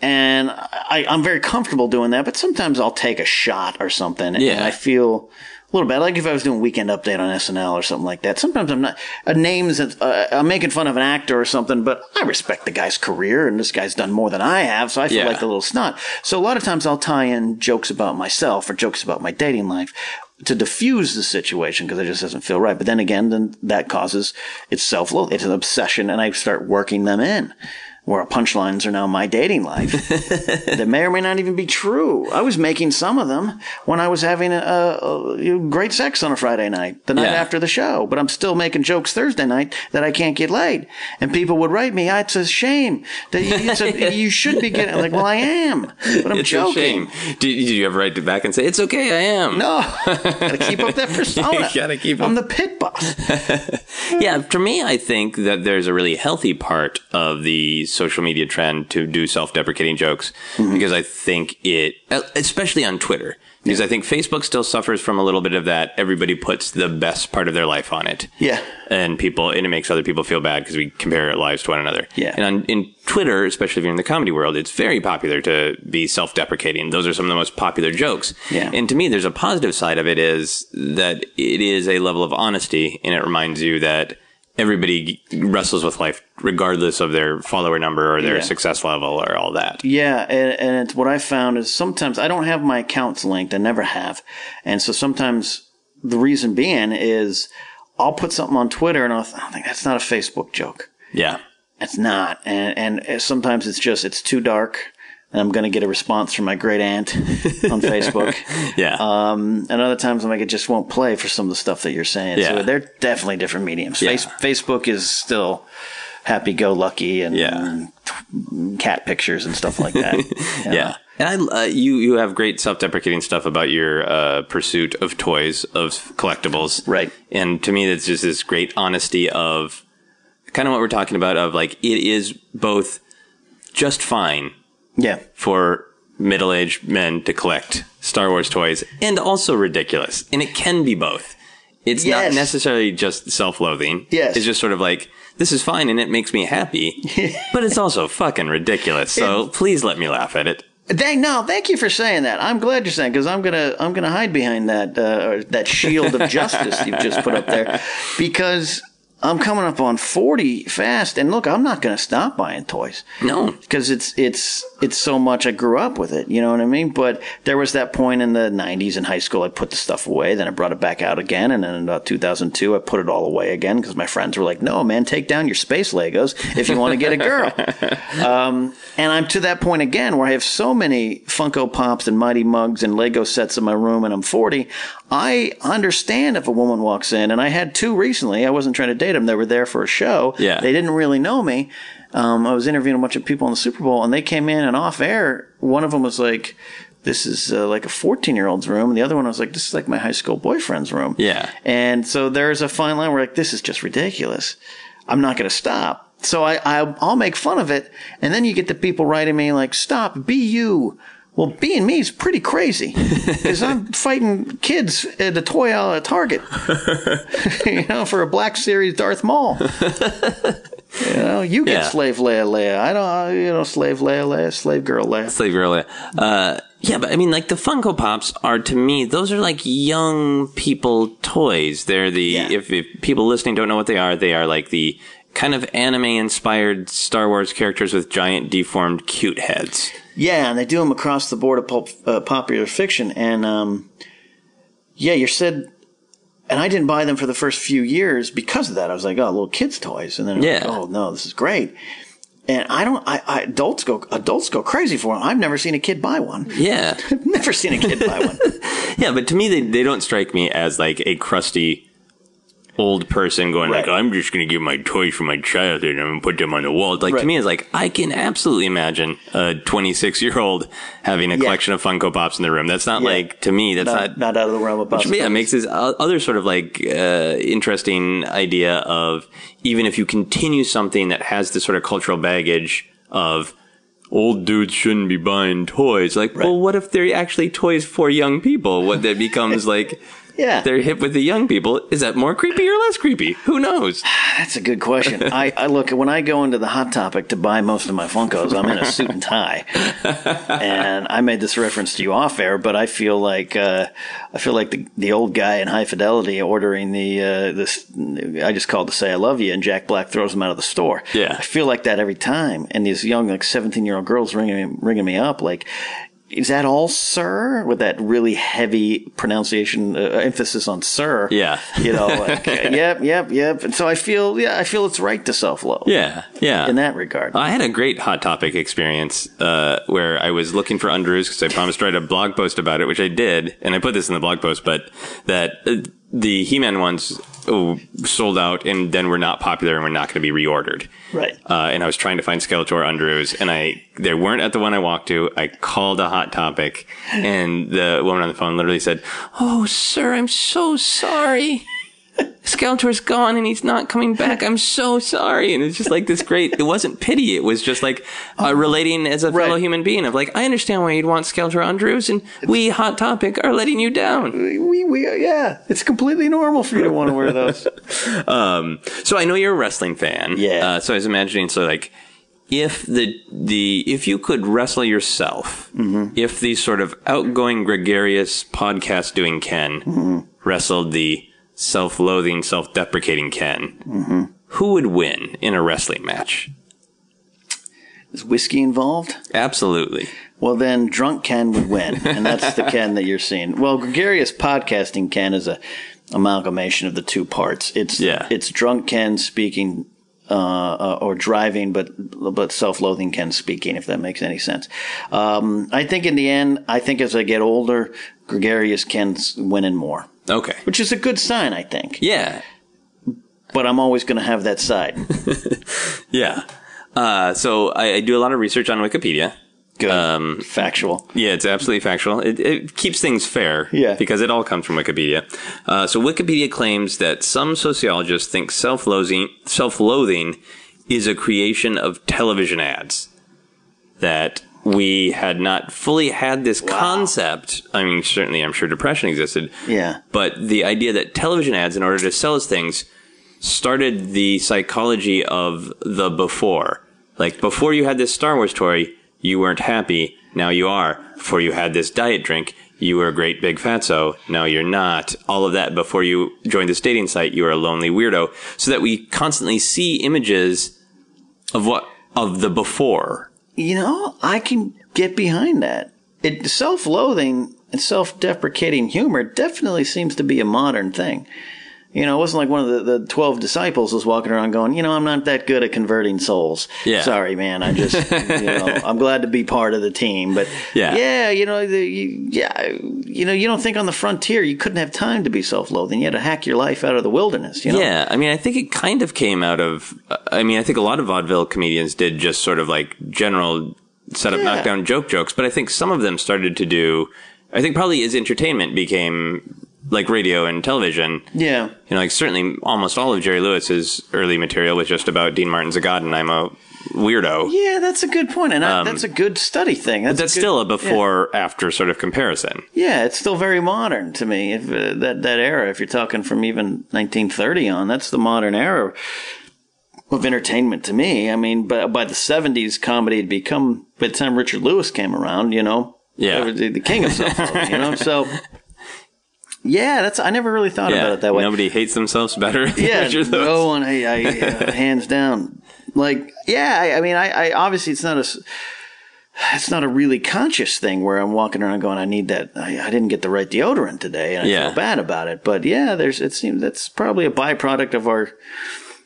and I, I'm very comfortable doing that. But sometimes I'll take a shot or something, and Yeah. I feel a little bad. Like if I was doing Weekend Update on SNL or something like that. Sometimes I'm not a names. Uh, I'm making fun of an actor or something, but I respect the guy's career, and this guy's done more than I have, so I feel Yeah. like a little snot. So a lot of times I'll tie in jokes about myself or jokes about my dating life to diffuse the situation because it just doesn't feel right. But then again, then that causes it's self it's an obsession, and I start working them in. Where punchlines are now my dating life that may or may not even be true. I was making some of them when I was having a, a, a great sex on a Friday night, the night Yeah. after the show. But I'm still making jokes Thursday night that I can't get laid, and people would write me, "Ah, "It's a shame that you, it's a, you should be getting." Like, well, I am, but I'm it's joking. a shame. Did, you ever write it back and say it's okay? I am. No, gotta keep up that persona. Gotta keep up. I'm the pit boss. Yeah, for me, I think that there's a really healthy part of the social media trend to do self-deprecating jokes Mm-hmm. because I think it, especially on Twitter, because I think Facebook still suffers from a little bit of that. Everybody puts the best part of their life on it. Yeah. And people, and it makes other people feel bad because we compare our lives to one another. Yeah. And on, in Twitter, especially if you're in the comedy world, it's very popular to be self-deprecating. Those are some of the most popular jokes. Yeah. And to me, there's a positive side of it is that it is a level of honesty and it reminds you that everybody wrestles with life regardless of their follower number or their Yeah. success level or all that. Yeah, and, and it's what I found is sometimes I don't have my accounts linked. I never have, and so sometimes the reason being is I'll put something on Twitter and I'll think that's not a Facebook joke. Yeah. It's not, and and sometimes it's just it's too dark, and I'm going to get a response from my great aunt on Facebook. Yeah. Um, and other times I'm like, it just won't play for some of the stuff that you're saying. Yeah. So they're definitely different mediums. Yeah. Face, Facebook is still happy go lucky and, Yeah. and cat pictures and stuff like that. yeah. And I, uh, you you have great self-deprecating stuff about your uh, pursuit of toys of collectibles, Right. And to me, that's just this great honesty of kind of what we're talking about. Of like, it is both just fine Yeah. for middle-aged men to collect Star Wars toys, and also ridiculous, and it can be both. It's Yes. not necessarily just self-loathing. Yes. it's just sort of like this is fine and it makes me happy, but it's also fucking ridiculous. So please let me laugh at it. Thank no, thank you for saying that. I'm glad you're saying because I'm gonna I'm gonna hide behind that uh, or that shield of justice you've just put up there because I'm coming up on 40 fast, and look, I'm not gonna stop buying toys. No. because it's it's it's so much I grew up with it. You know what I mean? But there was that point in the '90s in high school. I put the stuff away, then I brought it back out again, and then in about 2002, I put it all away again because my friends were like, "No, man, take down your space Legos if you want to get a girl." um, and I'm to that point again where I have so many Funko Pops and Mighty Mugs and Lego sets in my room, and I'm 40. I understand if a woman walks in, and I had two recently. I wasn't trying to date them; they were there for a show. Yeah. they didn't really know me. Um, I was interviewing a bunch of people in the Super Bowl, and they came in and off air. One of them was like, "This is uh, like a 14 year old's room," and the other one was like, "This is like my high school boyfriend's room." Yeah. And so there's a fine line where like, this is just ridiculous. I'm not going to stop. So I, I I'll make fun of it, and then you get the people writing me like, "Stop, be you." Well, being me is pretty crazy because I'm fighting kids at the toy aisle at Target, you know, for a Black Series Darth Maul. You know, you get Yeah. slave Leia Leia. I don't, you know, slave Leia Leia, slave girl Leia. Slave Girl. Uh, yeah, but I mean, like the Funko Pops are to me, those are like young people toys. They're the Yeah. if, if people listening don't know what they are, they are like the kind of anime inspired Star Wars characters with giant deformed cute heads. Yeah, and they do them across the board of pulp, uh, popular fiction. And um, yeah, you said, and I didn't buy them for the first few years because of that. I was like, oh, little kids' toys, and then I'm like, Yeah. oh no, this is great. And I don't, I, I adults go, adults go crazy for them. I've never seen a kid buy one. Yeah, never seen a kid buy one. yeah, but to me, they they don't strike me as like a crusty old person going like, "I'm just going to give my toys from my childhood and I'm going to put them on the wall." Like to me, it's like I can absolutely imagine a 26 year old having a collection of Funko Pops in their room. That's not Yeah. like to me. That's Not, not not out of the realm of Which, possibility. yeah, makes this other sort of like uh, interesting idea of even if you continue something that has this sort of cultural baggage of old dudes shouldn't be buying toys. Like, well, what if they're actually toys for young people? What that becomes like Yeah. they're hip with the young people. Is that more creepy or less creepy? Who knows? That's a good question. I, I look when I go into the Hot Topic to buy most of my Funkos. I'm in a suit and tie, and I made this reference to you off air, but I feel like uh, I feel like the the old guy in High Fidelity ordering the uh, this. I just called to say I love you, and Jack Black throws him out of the store. Yeah. I feel like that every time, and these young like 17 year old girls ringing ringing me up like. Is that all, sir? With that really heavy pronunciation, uh, emphasis on sir. Yeah. You know, like, uh, yep, yep, yep. And so I feel, yeah, I feel it's right to self love. Yeah, yeah. In that regard. I had a great Hot Topic experience uh, where I was looking for underoos because I promised to write a blog post about it, which I did, and I put this in the blog post, but that uh, the He-Man ones oh, sold out and then we're not popular and we're not going to be reordered. Right. Uh, and I was trying to find Skeletor underoos, and I they weren't at the one I walked to. I called a Hot Topic, and the woman on the phone literally said, "Oh, sir, I'm so sorry." Skeletor's gone and he's not coming back. I'm so sorry. And it's just like this great, it wasn't pity. It was just like uh, relating as a fellow human being of like, I understand why you'd want Skeletor underoos and we, Hot Topic, are letting you down. we, we, yeah, it's completely normal for you to want to wear those. So I know you're a wrestling fan. Yeah. Uh, so I was imagining, so like, if the the if you could wrestle yourself, Mm-hmm. if the sort of outgoing gregarious podcast doing Ken Mm-hmm. wrestled the self-loathing, self-deprecating Ken, Mm-hmm. who would win in a wrestling match? Is whiskey involved? Absolutely. Well, then drunk Ken would win, and that's the Ken that you're seeing. Well, gregarious podcasting Ken is a amalgamation of the two parts. It's Yeah. it's drunk Ken speaking uh, uh, or driving, but but self-loathing Ken speaking. If that makes any sense. Um, I think in the end, I think as I get older, gregarious Ken's winning more, Okay. which is a good sign. I think, Yeah. but I'm always going to have that side. Yeah. Uh, so I, I do a lot of research on Wikipedia. Good, Um, factual. Yeah, it's absolutely factual. It, it keeps things fair. Yeah. Because it all comes from Wikipedia. Uh, so Wikipedia claims that some sociologists think self-loathing, self-loathing is a creation of television ads. That we had not fully had this concept. I mean, certainly I'm sure depression existed. Yeah. But the idea that television ads, in order to sell us things, started the psychology of the before. Like before you had this Star Wars toy, you weren't happy. Now you are. Before you had this diet drink, you were a great big fatso. Now you're not. All of that before you joined this dating site, you were a lonely weirdo. So that we constantly see images of what of the before. You know, I can get behind that. It self-loathing and self-deprecating humor definitely seems to be a modern thing. You know, it wasn't like one of the, the 12 disciples was walking around going, you know, I'm not that good at converting souls. Yeah. Sorry, man. I just, you know, I'm glad to be part of the team. But Yeah. yeah, you know, the, you, yeah, you know, you don't think on the frontier you couldn't have time to be self-loathing. You had to hack your life out of the wilderness, you know? Yeah, I mean, I think it kind of came out of. I mean, I think a lot of vaudeville comedians did just sort of like general set up, Yeah. knockdown joke jokes, but I think some of them started to do. I think probably as entertainment became like radio and television. Yeah. You know, like certainly almost all of Jerry Lewis's early material was just about Dean Martin's a god and I'm a weirdo. Yeah, that's a good point, and I, that's a good study thing. That's, Um, That's a good- still a before after sort of comparison. Yeah, it's still very modern to me. If uh, that that era, if you're talking from even 1930 on, that's the modern era of entertainment to me. I mean, by, by the 70s, comedy had become. By the time Richard Lewis came around, you know, Yeah. the, the king of self you know. So, yeah, that's. I never really thought about it that way. nobody hates themselves better. Yeah, no one. I, I uh, hands down. Like, yeah. I, I mean, I, I obviously it's not a It's not a really conscious thing where I'm walking around going, "I need that. I, I didn't get the right deodorant today, and I Yeah. feel bad about it." But yeah, there's. It seems that's probably a byproduct of our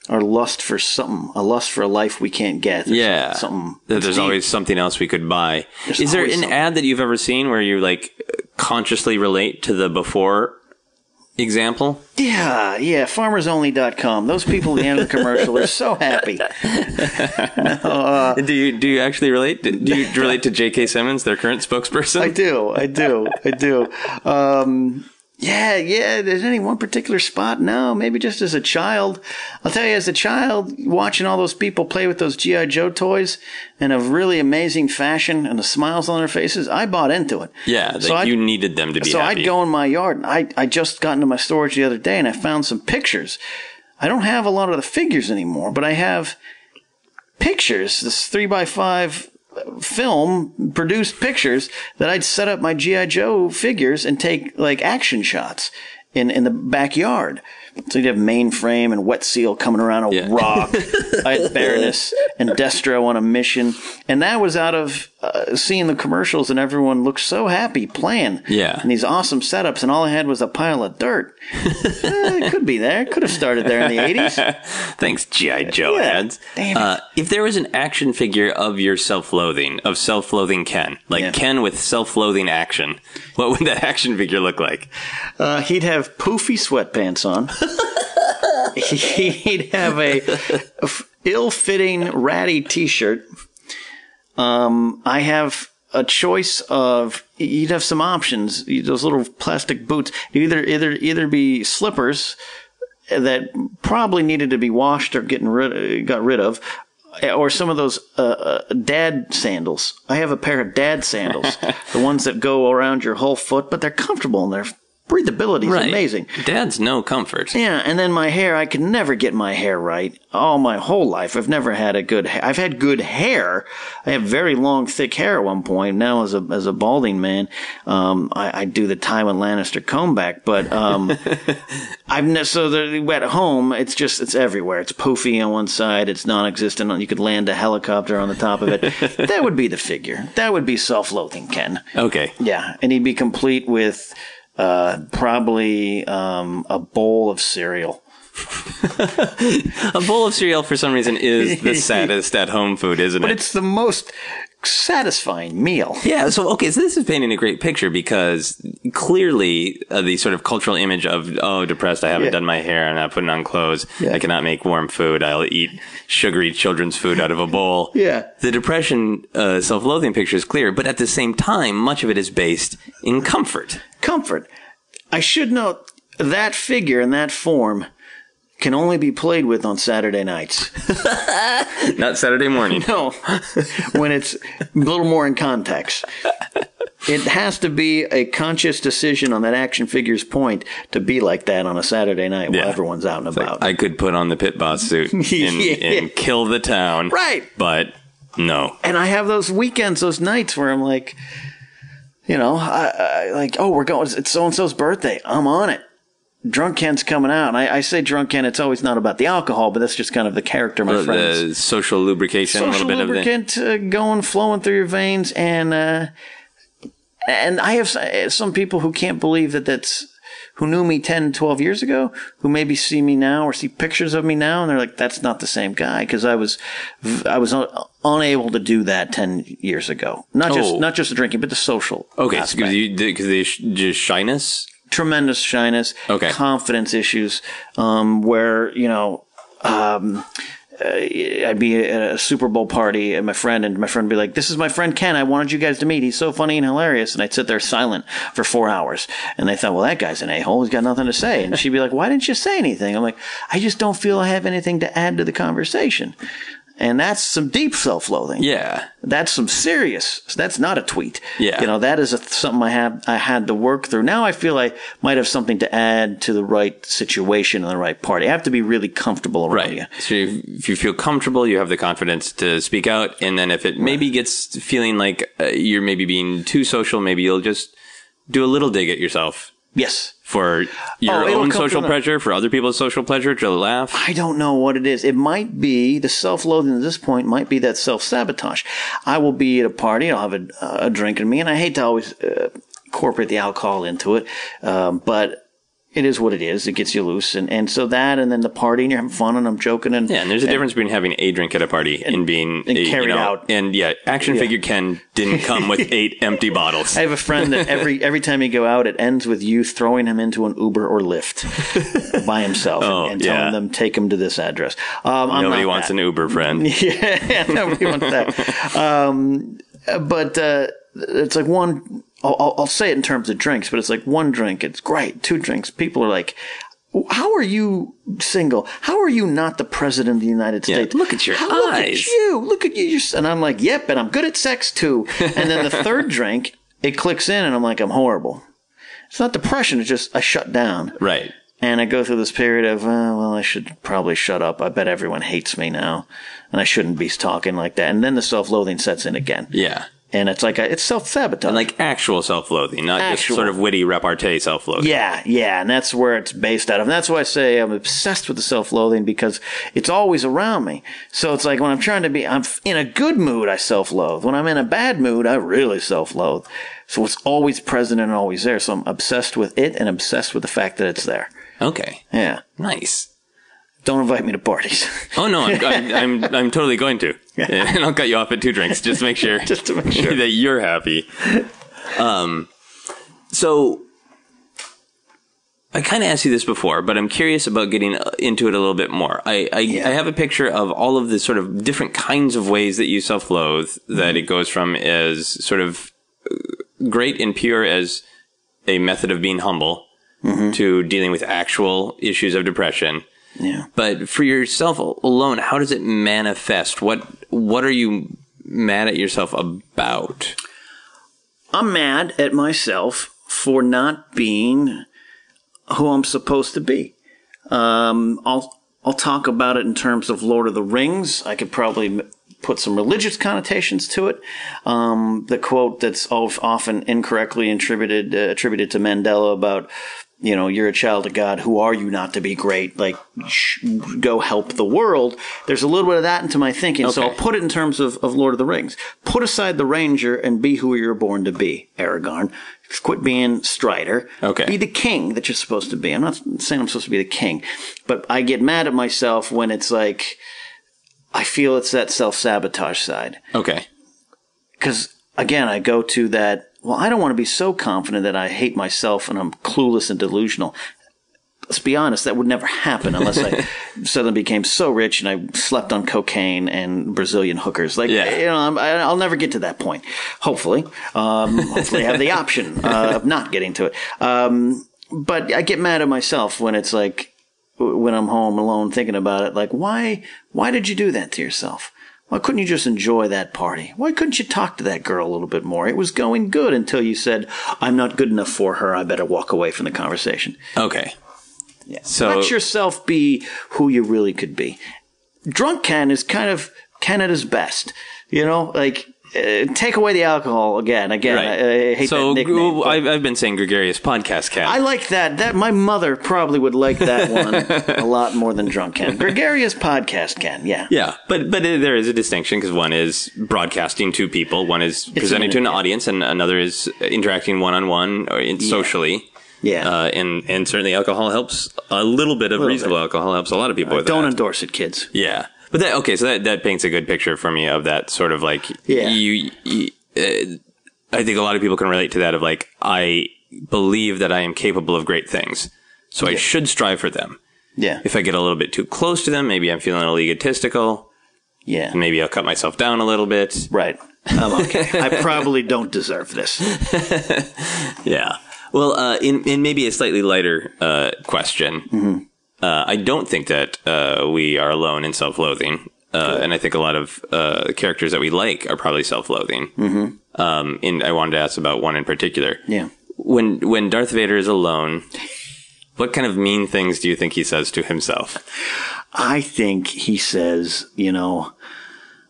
our lust for something, a lust for a life we can't get. Yeah. something. There's deep. always something else we could buy. There's Is there an something. ad that you've ever seen where you like consciously relate to the before example? Yeah, yeah, farmersonly.com. Those people at the end of the commercial are so happy. do you do you actually relate? Do you relate to J.K. Simmons, their current spokesperson? I do, I do, I do. Um, Yeah, yeah. There's any one particular spot? No, maybe just as a child. I'll tell you, as a child, watching all those people play with those GI Joe toys in a really amazing fashion and the smiles on their faces, I bought into it. Yeah, like So you needed them to be so happy. I'd go in my yard. and I I just got into my storage the other day and I found some pictures. I don't have a lot of the figures anymore, but I have pictures. This three by five film produced pictures that I'd set up my GI Joe figures and take like action shots in in the backyard. So you'd have mainframe and wet seal coming around a Yeah. rock. I had Baroness and Destro on a mission, and that was out of uh, seeing the commercials and everyone looked so happy playing. Yeah. and these awesome setups, and all I had was a pile of dirt. Eh, it could be there. It Could have started there in the eighties. Thanks, GI Joe Yeah. ads. Damn. Uh, if there was an action figure of your self-loathing, of self-loathing Ken, like Yeah. Ken with self-loathing action, what would that action figure look like? Uh, he'd have poofy sweatpants on. he'd have a, a f- ill-fitting, ratty T-shirt. Um, I have a choice of. You'd have some options. Those little plastic boots. Either either either be slippers that probably needed to be washed or getting rid got rid of. Or some of those uh, uh, dad sandals. I have a pair of dad sandals, the ones that go around your whole foot, but they're comfortable and their breathability is amazing. Dad's no comfort. Yeah, and then my hair, I could never get my hair right. All my whole life, I've never had a good. Ha- I've had good hair. I have very long, thick hair at one point. Now, as a as a balding man, um, I, I do the Tywin Lannister comb back. But um, I've ne- so the, at home, it's just it's everywhere. It's poofy on one side. It's non-existent. You could land a helicopter on the top of it. that would be the figure. That would be self-loathing, Ken. Okay. Yeah, and he'd be complete with uh, probably um, a bowl of cereal. A bowl of cereal, for some reason, is the saddest at-home food, isn't it? But it? it's the most satisfying meal. Yeah, so okay, so this is painting a great picture because clearly uh, the sort of cultural image of oh, depressed, I haven't Yeah. done my hair, I'm not putting on clothes, Yeah. I cannot make warm food, I'll eat sugary children's food out of a bowl. Yeah. the depression, uh, self-loathing picture is clear, but at the same time, much of it is based in comfort. Comfort. I should note that figure in that form can only be played with on Saturday nights. Not Saturday morning. No, when it's a little more in context. It has to be a conscious decision on that action figure's point to be like that on a Saturday night while everyone's out and about. I could put on the pit boss suit and, Yeah. and kill the town. Right. But no. and I have those weekends, those nights where I'm like, you know, I, I like, oh, we're going. It's so and so's birthday. I'm on it. Drunk Ken's coming out, and I, I say drunk Ken. It's always not about the alcohol, but that's just kind of the character my The, friends. the social lubrication, a Social little bit of the. lubricant uh, going, flowing through your veins, and uh, and I have some people who can't believe that that's who knew me 10, 12 years ago, who maybe see me now or see pictures of me now, and they're like, "That's not the same guy," because I was I was un- unable to do that ten years ago. Not just Oh. not just the drinking, but the social. Okay, because you because they sh- just shyness. Tremendous shyness, Okay. confidence issues, um, where you know, um, uh, I'd be at a Super Bowl party and my friend and my friend would be like, "This is my friend Ken. I wanted you guys to meet. He's so funny and hilarious." And I'd sit there silent for four hours, and they thought, "Well, that guy's an a hole. He's got nothing to say." And she'd be like, "Why didn't you say anything?" I'm like, "I just don't feel I have anything to add to the conversation." And that's some deep self-loathing. Yeah. That's some serious. That's not a tweet. Yeah. You know, that is a, something I had I had to work through. Now I feel I might have something to add to the right situation and the right party. I have to be really comfortable around you. Right. So if, if you feel comfortable, you have the confidence to speak out, and then if it maybe gets feeling like uh, you're maybe being too social, maybe you'll just do a little dig at yourself Yes. for your Oh, own social pleasure, for other people's social pleasure, to laugh. I don't know what it is. It might be the self-loathing at this point might be that self-sabotage. I will be at a party. I'll have a, a drink in me, and I hate to always uh, incorporate the alcohol into it, um, but it is what it is. It gets you loose, and, and so that, and then the party, and you're having fun, and I'm joking, and Yeah, and there's a difference between having a drink at a party and, being and a, you carried know, out. And yeah, action Yeah. figure Ken didn't come with eight empty bottles. I have a friend that every every time you go out, it ends with you throwing him into an Uber or Lyft by himself and- Oh, and, telling yeah. them take him to this address. Um, I'm Nobody wants that. an Uber friend. yeah, nobody wants that. Um, but uh, it's like one I'll, I'll, say it in terms of drinks, but it's like one drink, it's great. Two drinks, people are like, how are you single? How are you not the president of the United Yeah, States? look at your How- Look at eyes." you. Look at you. And I'm like, yep, and I'm good at sex too. And then the third drink, it clicks in, and I'm like, I'm horrible. It's not depression. It's just I shut down. Right. And I go through this period of, uh, well, I should probably shut up. I bet everyone hates me now, and I shouldn't be talking like that. And then the self-loathing sets in again, Yeah. And it's like a, it's self-sabotage. Like actual self-loathing, not just sort of witty repartee self-loathing. yeah, yeah, and that's where it's based out of. And that's why I say I'm obsessed with the self-loathing because it's always around me. So it's like when I'm trying to be, I'm in a good mood, I self-loathe. When I'm in a bad mood, I really self-loathe. So it's always present and always there. So I'm obsessed with it and obsessed with the fact that it's there. Okay. Yeah. Nice. Don't invite me to parties. Oh no, I'm I'm I'm, I'm totally going to, and I'll cut you off at two drinks just to make sure, Just to make sure. that you're happy. Um, so I kind of asked you this before, but I'm curious about getting uh, into it a little bit more. I I, Yeah. I have a picture of all of the sort of different kinds of ways that you self-loathe. That it goes from as sort of uh, great and pure as a method of being humble to dealing with actual issues of depression. Yeah. But for yourself alone, how does it manifest? What what are you mad at yourself about? I'm mad at myself for not being who I'm supposed to be. Um, I'll I'll talk about it in terms of Lord of the Rings. I could probably put some religious connotations to it. Um, the quote that's often incorrectly attributed uh, attributed to Mandela about you know you're a child of God. Who are you not to be great? Like sh- go help the world. There's a little bit of that into my thinking. So I'll put it in terms of, of Lord of the Rings. Put aside the Ranger and be who you're born to be, Aragorn. Quit being Strider. Okay. Be the king that you're supposed to be. I'm not saying I'm supposed to be the king, but I get mad at myself when it's like, I feel it's that self sabotage side. Okay. Because again, I go to that, well, I don't want to be so confident that I hate myself and I'm clueless and delusional. Let's be honest, that would never happen unless I suddenly became so rich and I slept on cocaine and Brazilian hookers. Like, Yeah. you know, I'm, I'll never get to that point. Hopefully, um, hopefully, I have the option uh, of not getting to it. Um, but I get mad at myself when it's like when I'm home alone thinking about it. Like, why? Why did you do that to yourself? Why couldn't you just enjoy that party? Why couldn't you talk to that girl a little bit more? It was going good until you said, "I'm not good enough for her. I better walk away from the conversation." Okay. Yeah. So- let yourself be who you really could be. Drunk Ken is kind of Ken at his best. You know, like uh, take away the alcohol again. Again, Right. I, I hate so that nickname. I've, I've been saying gregarious podcast cat. I like that. That my mother probably would like that one a lot more than Drunk Ken. Gregarious podcast Ken. Yeah. yeah, but but there is a distinction because one is broadcasting to people, one is presenting to an yeah. audience, and another is interacting one on one or in socially. Yeah. Uh, and and certainly alcohol helps a little bit of reasonable alcohol helps a lot of people with Don't that. endorse it, kids. Yeah, but that okay. So that that paints a good picture for me of that sort of like Yeah. you. you uh, I think a lot of people can relate to that of like I believe that I am capable of great things, so I should strive for them. Yeah. If I get a little bit too close to them, maybe I'm feeling a little egotistical. Yeah. Maybe I'll cut myself down a little bit. Right. I'm okay. I probably don't deserve this. Yeah. Well, uh, in in maybe a slightly lighter uh, question, uh, I don't think that uh, we are alone in self-loathing, uh, and I think a lot of uh, characters that we like are probably self-loathing. Mm-hmm. Um, and I wanted to ask about one in particular. Yeah. When when Darth Vader is alone, what kind of mean things do you think he says to himself? I think he says, you know,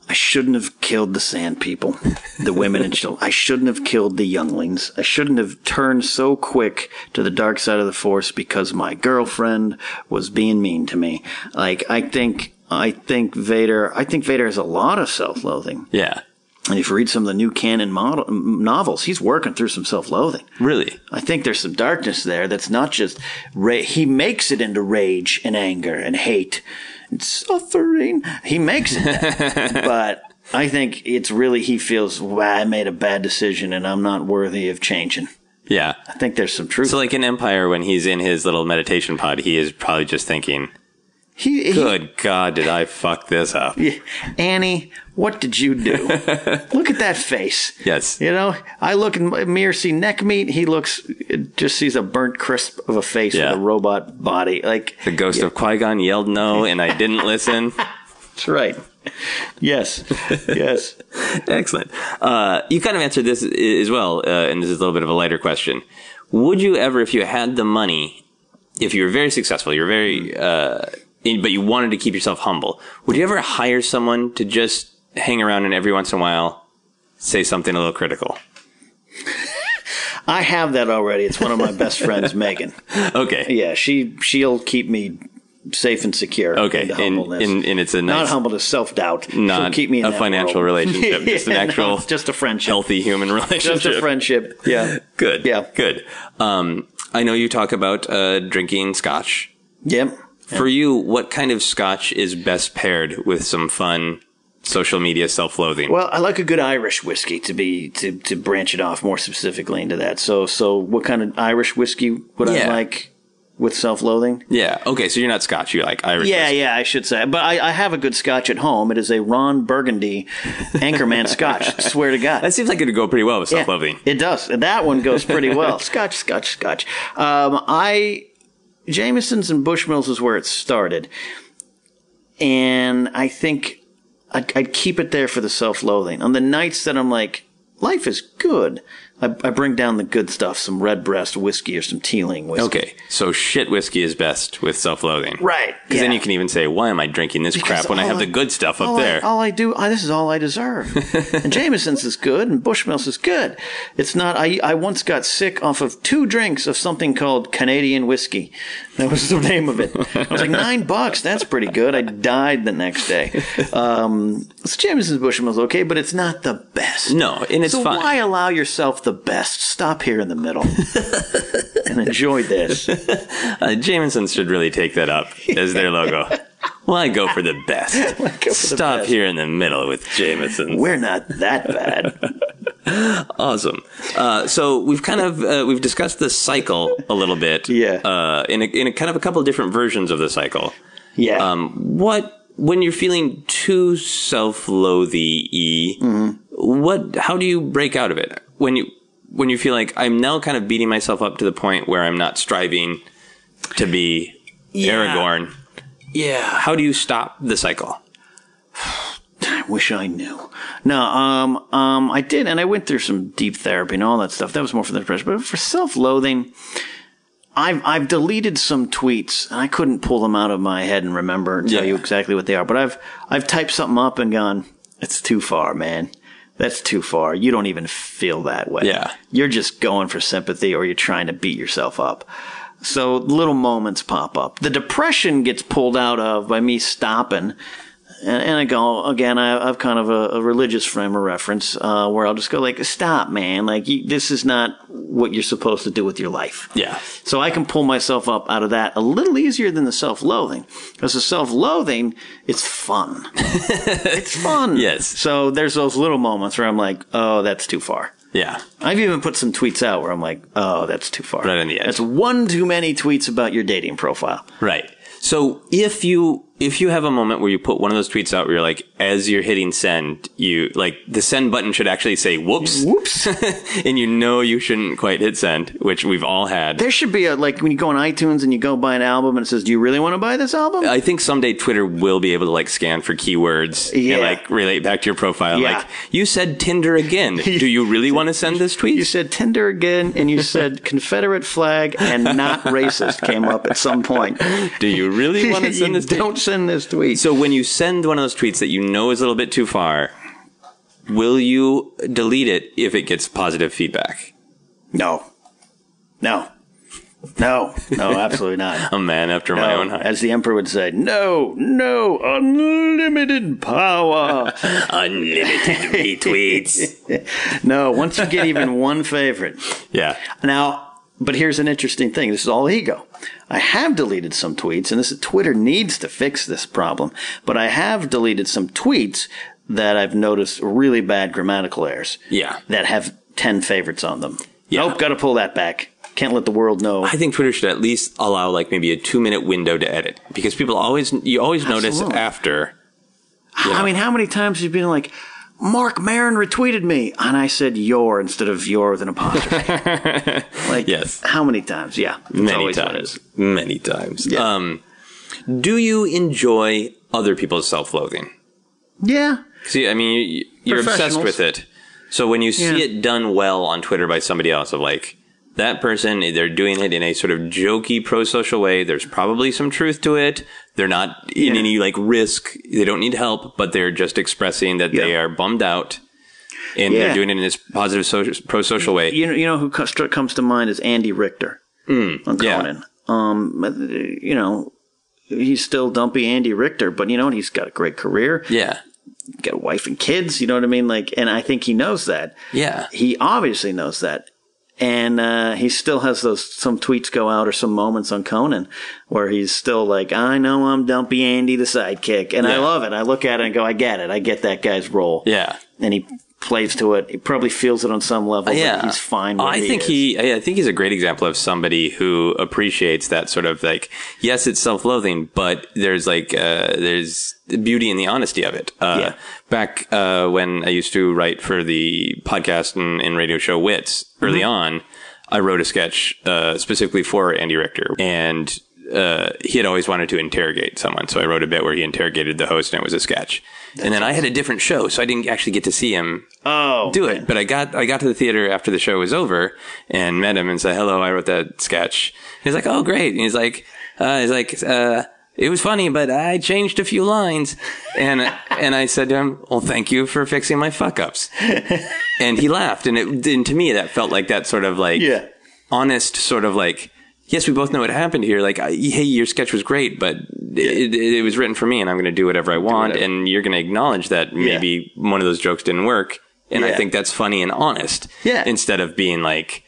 I shouldn't have killed the sand people, the women and children. I shouldn't have killed the younglings. I shouldn't have turned so quick to the dark side of the force because my girlfriend was being mean to me. Like, I think, I think Vader, I think Vader has a lot of self-loathing. Yeah, And if you read some of the new canon model, novels, he's working through some self-loathing. really. I think there's some darkness there that's not just ra- he makes it into rage and anger and hate suffering. He makes it, that. but I think it's really he feels wow, I made a bad decision and I'm not worthy of changing. Yeah. I think there's some truth. So, like in Empire, when he's in his little meditation pod, he is probably just thinking, He, he Good God, did I fuck this up? Annie, what did you do? look at that face. Yes. You know, I look and mirror, see neck meat. He looks, just sees a burnt crisp of a face Yeah. with a robot body. Like, The ghost of Qui Gon yelled no, and I didn't listen. that's right. Yes. Yes. Excellent. Uh, you kind of answered this as well, uh, and this is a little bit of a lighter question. Would you ever, if you had the money, if you were very successful, you're very, uh, but you wanted to keep yourself humble, would you ever hire someone to just hang around and every once in a while say something a little critical? I have that already. It's one of my best friends, Megan. Okay. Yeah, she she'll keep me safe and secure. Okay. And, humbleness. and, and it's a not nice, humbleness, self doubt. not keep me in a financial world. relationship, just an Yeah, no, actual it's just a friendship. healthy human relationship. Just a friendship. Yeah. Good. Yeah. Good. Um, I know you talk about uh, drinking scotch. Yep. For you, what kind of scotch is best paired with some fun social media self-loathing? Well, I like a good Irish whiskey to be to, to branch it off more specifically into that. So so what kind of Irish whiskey would Yeah. I like with self loathing? yeah. Okay. So you're not Scotch. You like Irish. Yeah, whiskey. yeah, I should say. But I, I have a good scotch at home. It is a Ron Burgundy Anchorman scotch. Swear to God. That seems like it'd go pretty well with self-loathing. It does. That one goes pretty well. scotch, scotch, scotch. Um, I Jameson's and Bushmills is where it started, and I think I'd, I'd keep it there for the self-loathing. On the nights that I'm like, life is good, I, I bring down the good stuff, some Redbreast whiskey or some Teeling whiskey. Okay. So shit whiskey is best with self-loathing. Right, Because then you can even say, why am I drinking this crap when I have the good stuff up there? I, all I do, I, this is all I deserve. and Jameson's is good, and Bushmills is good. It's not. I I once got sick off of two drinks of something called Canadian whiskey. That was the name of it. I was like nine bucks. That's pretty good. I died the next day. Um, so Jameson's Bushmills okay, but it's not the best. No, and it's so why allow yourself the best? Stop here in the middle and enjoy this. Uh, Jamesons should really take that up as their logo. Why go for the best? Go for the Stop best. here in the middle with Jamesons. We're not that bad. Awesome. Uh, so we've kind of uh, we've discussed the cycle a little bit. Yeah. Uh, in a, in a kind of a couple of different versions of the cycle. Yeah. Um, what when you're feeling too self-loathy, Mm-hmm. what? How do you break out of it when you when you feel like I'm now kind of beating myself up to the point where I'm not striving to be Aragorn? yeah. How do you stop the cycle? I wish I knew. No, um, um, I did, and I went through some deep therapy and all that stuff. That was more for the depression, but for self-loathing, I've I've deleted some tweets, and I couldn't pull them out of my head and remember and tell Yeah. you exactly what they are. But I've I've typed something up and gone, it's too far, man. That's too far. You don't even feel that way. Yeah. You're just going for sympathy, or you're trying to beat yourself up. So little moments pop up. The depression gets pulled out of by me stopping and, and I go again. I, I've kind of a, a religious frame of reference uh, where I'll just go like, "Stop, man! Like you, this is not what you're supposed to do with your life." Yeah. So I can pull myself up out of that a little easier than the self-loathing, because the self-loathing, it's fun. it's fun. Yes. So there's those little moments where I'm like, "Oh, that's too far." Yeah. I've even put some tweets out where I'm like, "Oh, that's too far." Right on the edge. That's one too many tweets about your dating profile. Right. So if you if you have a moment where you put one of those tweets out where you're like, as you're hitting send, you like the send button should actually say whoops. Whoops. and you know you shouldn't quite hit send, which we've all had. There should be a like when you go on iTunes and you go buy an album and it says, "Do you really want to buy this album?" I think someday Twitter will be able to like scan for keywords Yeah. and like relate back to your profile. Yeah. Like you said Tinder again. Do you really want to send this tweet? You said Tinder again, and you said Confederate flag and not racist came up at some point. Do you really want to send this don't send this tweet. So when you send one of those tweets that you know is a little bit too far, will you delete it if it gets positive feedback? No, no, no, no, absolutely not. A man after my own heart. As the emperor would say, no, no, unlimited power. Unlimited retweets. no, once you get even one favorite. Yeah. Now, but here's an interesting thing. This is all ego. I have deleted some tweets, and this Twitter needs to fix this problem. But I have deleted some tweets that I've noticed really bad grammatical errors. Yeah. That have ten favorites on them. Yeah. Nope, got to pull that back. can't let the world know. I think Twitter should at least allow like maybe a two minute window to edit because people always you always notice Absolutely. after. I mean, how many times have you been like, Marc Maron retweeted me, and I said your instead of your with an apostrophe. like, Yes. how many times? Yeah, many times, many times. Yeah. Um, do you enjoy other people's self-loathing? Yeah, See, I mean, you, you're obsessed with it. So when you see Yeah. it done well on Twitter by somebody else, of like that person, they're doing it in a sort of jokey, pro-social way. There's probably some truth to it. They're not in Yeah. any like risk. They don't need help, but they're just expressing that they are bummed out, and Yeah. they're doing it in this positive, social, pro-social way. you know, you know who comes to mind is Andy Richter on Hmm. yeah. Conan. Um, you know, he's still dumpy Andy Richter, but you know, he's got a great career, Yeah, got a wife and kids. You know what I mean? Like, and I think he knows that. yeah, He obviously knows that. And uh, he still has those some tweets go out or some moments on Conan where he's still like, I know I'm Dumpy Andy, the sidekick, and I love it. I look at it and go, I get it. I get that guy's role. yeah. And he plays to it. He probably feels it on some level. yeah, he's fine. I think is. he, I I think he's a great example of somebody who appreciates that sort of like, yes, it's self-loathing, but there's like, uh, there's beauty in the honesty of it. Uh, Yeah. back, uh, when I used to write for the podcast and, and radio show Wits early Mm-hmm. on, I wrote a sketch, uh, specifically for Andy Richter and, uh, he had always wanted to interrogate someone. So I wrote a bit where he interrogated the host and it was a sketch. And then I had a different show, so I didn't actually get to see him Oh, do it. But I got I got to the theater after the show was over and met him and said, "Hello, I wrote that sketch." He's like, "Oh, great!" And he's like, uh, "He's like, uh, it was funny, but I changed a few lines." And and I said to him, "Well, thank you for fixing my fuck ups." and he laughed, and it and to me that felt like that sort of like Yeah. honest sort of like. Yes, we both know what happened here. Like, I- hey, your sketch was great, but it, it, it was written for me, and I'm going to do whatever I want. whatever. And you're going to acknowledge that maybe one of those jokes didn't work, and I think that's funny and honest. Yeah. Instead of being like,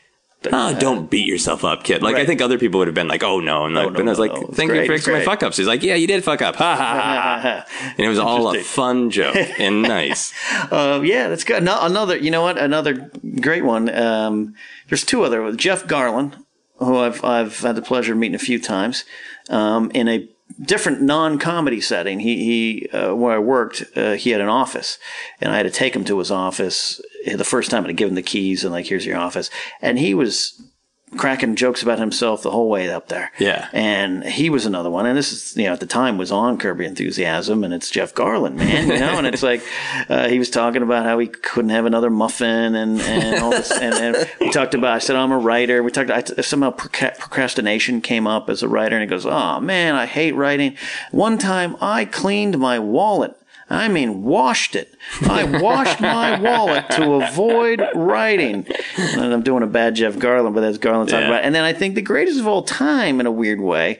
oh, don't beat yourself up, kid. Like, I think other people would have been like, oh, no. And, like, no, and I was like, no. Thank you for fixing my fuck ups. He's like, yeah, you did fuck up. Ha ha ha. ha. and it was all a fun joke and nice. Uh, yeah, that's good. No, another, you know what? Another great one. Um, there's two other. Ones. Jeff Garlin, who I've I've had the pleasure of meeting a few times, um, in a different non-comedy setting. He he uh, where I worked, uh, he had an office, and I had to take him to his office the first time. I give him the keys and like, here's your office, and he was cracking jokes about himself the whole way up there. Yeah. And he was another one. And this is, you know, at the time was on Curb Your Enthusiasm and it's Jeff Garlin, man, you know, and it's like, uh, he was talking about how he couldn't have another muffin and, and all this. and, and we talked about, I said, I'm a writer. We talked, I, somehow procrastination came up as a writer and he goes, Oh man, I hate writing. One time I cleaned my wallet. I mean, washed it. I washed my wallet to avoid writing. And I'm doing a bad Jeff Garlin, but that's Garlin talking Yeah. about. And then I think the greatest of all time, in a weird way,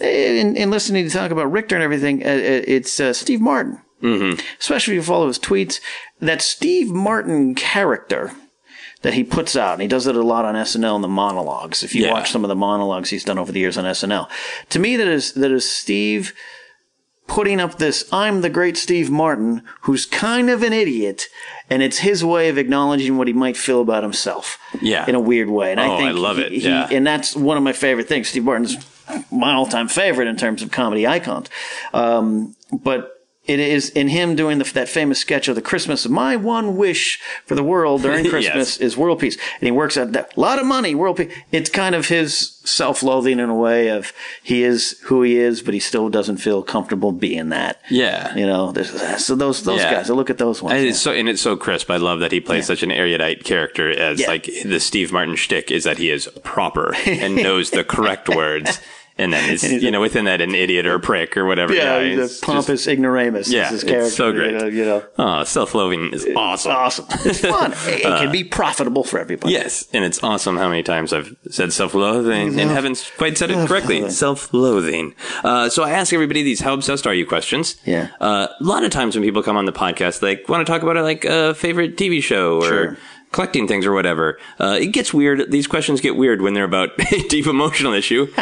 in, in listening to talk about Richter and everything, uh, uh, it's uh, Steve Martin. Mm-hmm. Especially if you follow his tweets, that Steve Martin character that he puts out, and he does it a lot on SNL in the monologues. If you Yeah. watch some of the monologues he's done over the years on SNL, to me that is that is Steve putting up this I'm the great Steve Martin who's kind of an idiot and it's his way of acknowledging what he might feel about himself. Yeah. In a weird way. And Oh, I think I love he- it. he- Yeah. and that's one of my favorite things. Steve Martin's my all-time favorite in terms of comedy icons. Um, but it is in him doing the, that famous sketch of the Christmas. My one wish for the world during Yes. Christmas is world peace, and he works out a lot of money, world peace. It's kind of his self-loathing in a way of he is who he is, but he still doesn't feel comfortable being that. Yeah. You know, there's, so those those Yeah. guys. I look at those ones. And yeah. it's so and it's so crisp. I love that he plays such an erudite character as Yeah. like the Steve Martin shtick is that he is proper and knows the correct words, and then he's you a- know within that an idiot or a prick or whatever. yeah, Yeah, he's it's a pompous ignoramus. Yeah, is his it's so great. You know, you know. Oh, self-loathing is awesome. awesome. It's fun. it, can be profitable for everybody. Yes, and it's awesome how many times I've said self-loathing and haven't quite said it correctly. Self-loathing. Uh, so I ask everybody these: How obsessed are you? Questions. Yeah. Uh, a lot of times when people come on the podcast, they want to talk about like a favorite TV show or. Sure. Collecting things or whatever. Uh, it gets weird. These questions get weird when they're about a deep emotional issue.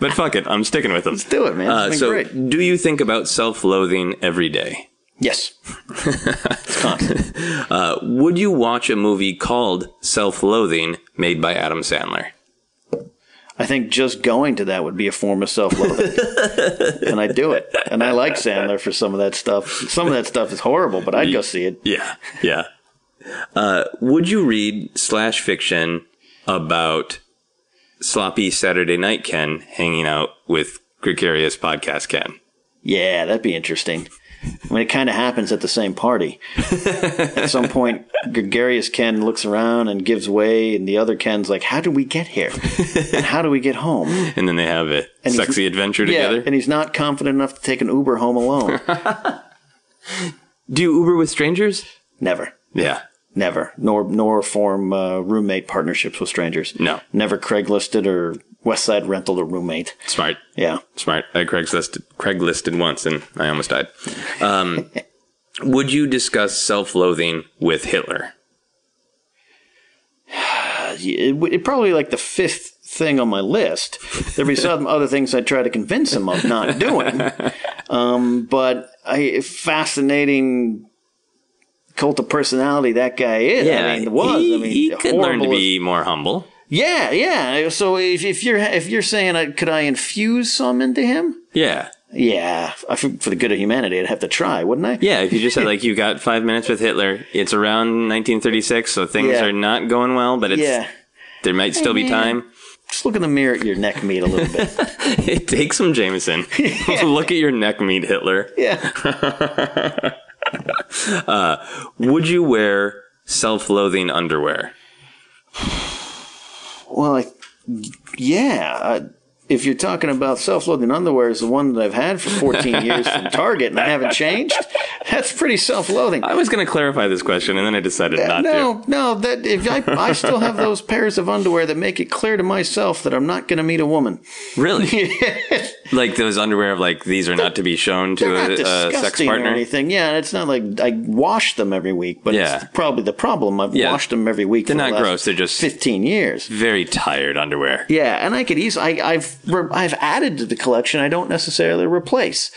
But fuck it, I'm sticking with them. Let's do it, man. It's been so, great. do you think about self-loathing every day? Yes. it's constant. Uh, would you watch a movie called Self-Loathing made by Adam Sandler? I think just going to that would be a form of self-loathing, and I do it. And I like Sandler for some of that stuff. Some of that stuff is horrible, but I'd go see it. Yeah, yeah. Uh, would you read slash fiction about sloppy Saturday night Ken hanging out with gregarious podcast Ken? Yeah, that'd be interesting. I mean, it kind of happens at the same party. at some point, gregarious Ken looks around and gives way, and the other Ken's like, "How did we get here? and how do we get home?" And then they have a he's- sexy adventure Yeah, together. and he's not confident enough to take an Uber home alone. Do you Uber with strangers? Never. Yeah. Never, nor nor form uh, roommate partnerships with strangers. No. never Craiglisted or West Side rental a roommate. Smart. Yeah, Smart. I Craigslisted, Craiglisted once and I almost died. Um, would you discuss self loathing with Hitler? it, it probably like the fifth thing on my list. There'd be some other things I'd try to convince him of not doing. Um, but I fascinating cult of personality that guy is. I mean, was He, I mean, he could learn to be more humble. Yeah, yeah. So if, if you're if you're saying uh, could I infuse some into him? Yeah. Yeah, for the good of humanity, I'd have to try, wouldn't I? Yeah, if you just said like you got five minutes with Hitler, it's around 1936, so things Yeah. are not going well, but it's Yeah. there might still be time. Just look in the mirror at your neck meat a little bit. Take some Jameson. Look at your neck meat, Hitler. yeah. Uh, would you wear self-loathing underwear? Well, I, yeah. I, if you're talking about self-loathing underwear, is the one that I've had for 14 years from Target and I haven't changed. That's pretty self-loathing. I was going to clarify this question, and then I decided not no, to. no. That if I, I still have those pairs of underwear that make it clear to myself that I'm not going to meet a woman. Really? like those underwear of like these are not to be shown to a, a sex partner or anything. Yeah, it's not like I wash them every week, but Yeah. it's probably the problem. I've Yeah. washed them every week. They're the not last gross, they're just- 15 years. Very tired underwear. Yeah, and I could easily. I, I've re- I've added to the collection. I don't necessarily replace.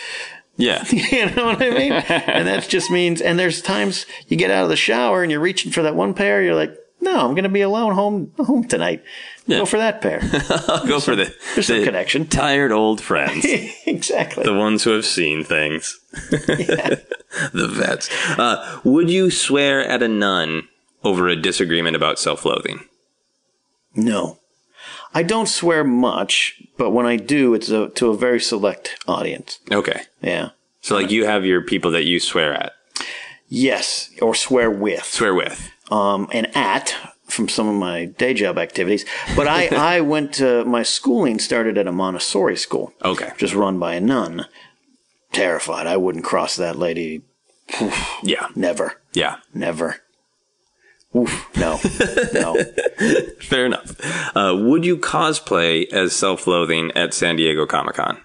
Yeah. You know what I mean? and that just means. And there's times you get out of the shower and you're reaching for that one pair. You're like, no, I'm going to be alone home home tonight. Yeah. Go for that pair. I'll go for the, there's the connection. tired old friends. exactly. the ones who have seen things. the vets. Uh, would you swear at a nun over a disagreement about self-loathing? no, I don't swear much, but when I do, it's a, to a very select audience. Okay. Yeah. So like you have your people that you swear at, Yes, or swear with. swear with. um, and at from some of my day job activities. But I, I went to my schooling started at a Montessori school. Okay. Just run by a nun. Terrified. I wouldn't cross that lady. Yeah. Never. Yeah. Never. Oof. No. No. Fair enough. Uh, would you cosplay as self-loathing at San Diego Comic-Con?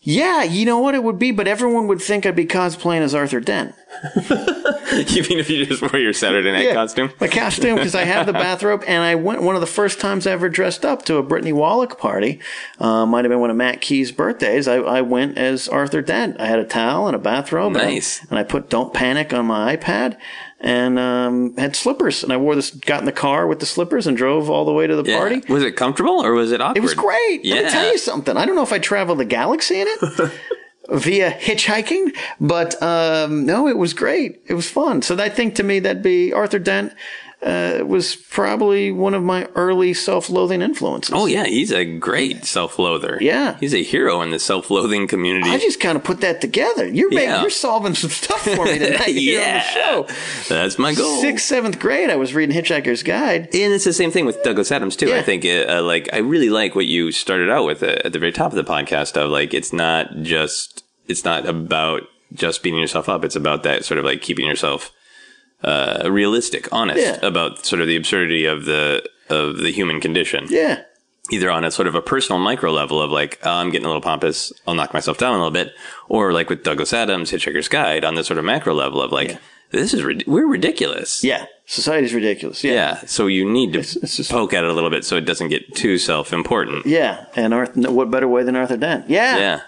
Yeah, you know what it would be, but everyone would think I'd be cosplaying as Arthur Dent. you mean if you just wear your Saturday night Yeah, costume? My costume, because I have the bathrobe, and I went one of the first times I ever dressed up to a Brittany Wallach party. Uh, might have been one of Matt Key's birthdays. I, I went as Arthur Dent. I had a towel and a bathrobe. and I- Nice. And I, put "Don't Panic" on my iPad, and um, had slippers. And I wore this, got in the car with the slippers, and drove all the way to the Yeah. party. Was it comfortable or was it awkward? It was great. Let me tell you something. I don't know if I traveled the galaxy in it via hitchhiking, but um, no, it was great. It was fun. So I think to me that'd be Arthur Dent. Uh, was probably one of my early self-loathing influences. Oh yeah, he's a great self-loather. Yeah. he's a hero in the self-loathing community. I just kind of put that together. You're making, you're solving some stuff for me tonight here on the show. That's my goal. Sixth, seventh grade, I was reading Hitchhiker's Guide. And it's the same thing with Douglas Adams too. I think, uh, uh, like, I really like what you started out with uh, at the very top of the podcast. Of like, it's not just, it's not about just beating yourself up. It's about that sort of like keeping yourself uh, realistic, honest Yeah. about sort of the absurdity of the of the human condition. Yeah, Either on a sort of a personal micro level of like, oh, I'm getting a little pompous, I'll knock myself down a little bit, or like with Douglas Adams, Hitchhiker's Guide, on the sort of macro level of like, this is rid- we're ridiculous. yeah. Society's ridiculous. Yeah, Yeah, so you need to it's just- poke at it a little bit so it doesn't get too self-important. yeah. And Arthur, what better way than Arthur Dent? Yeah, Yeah.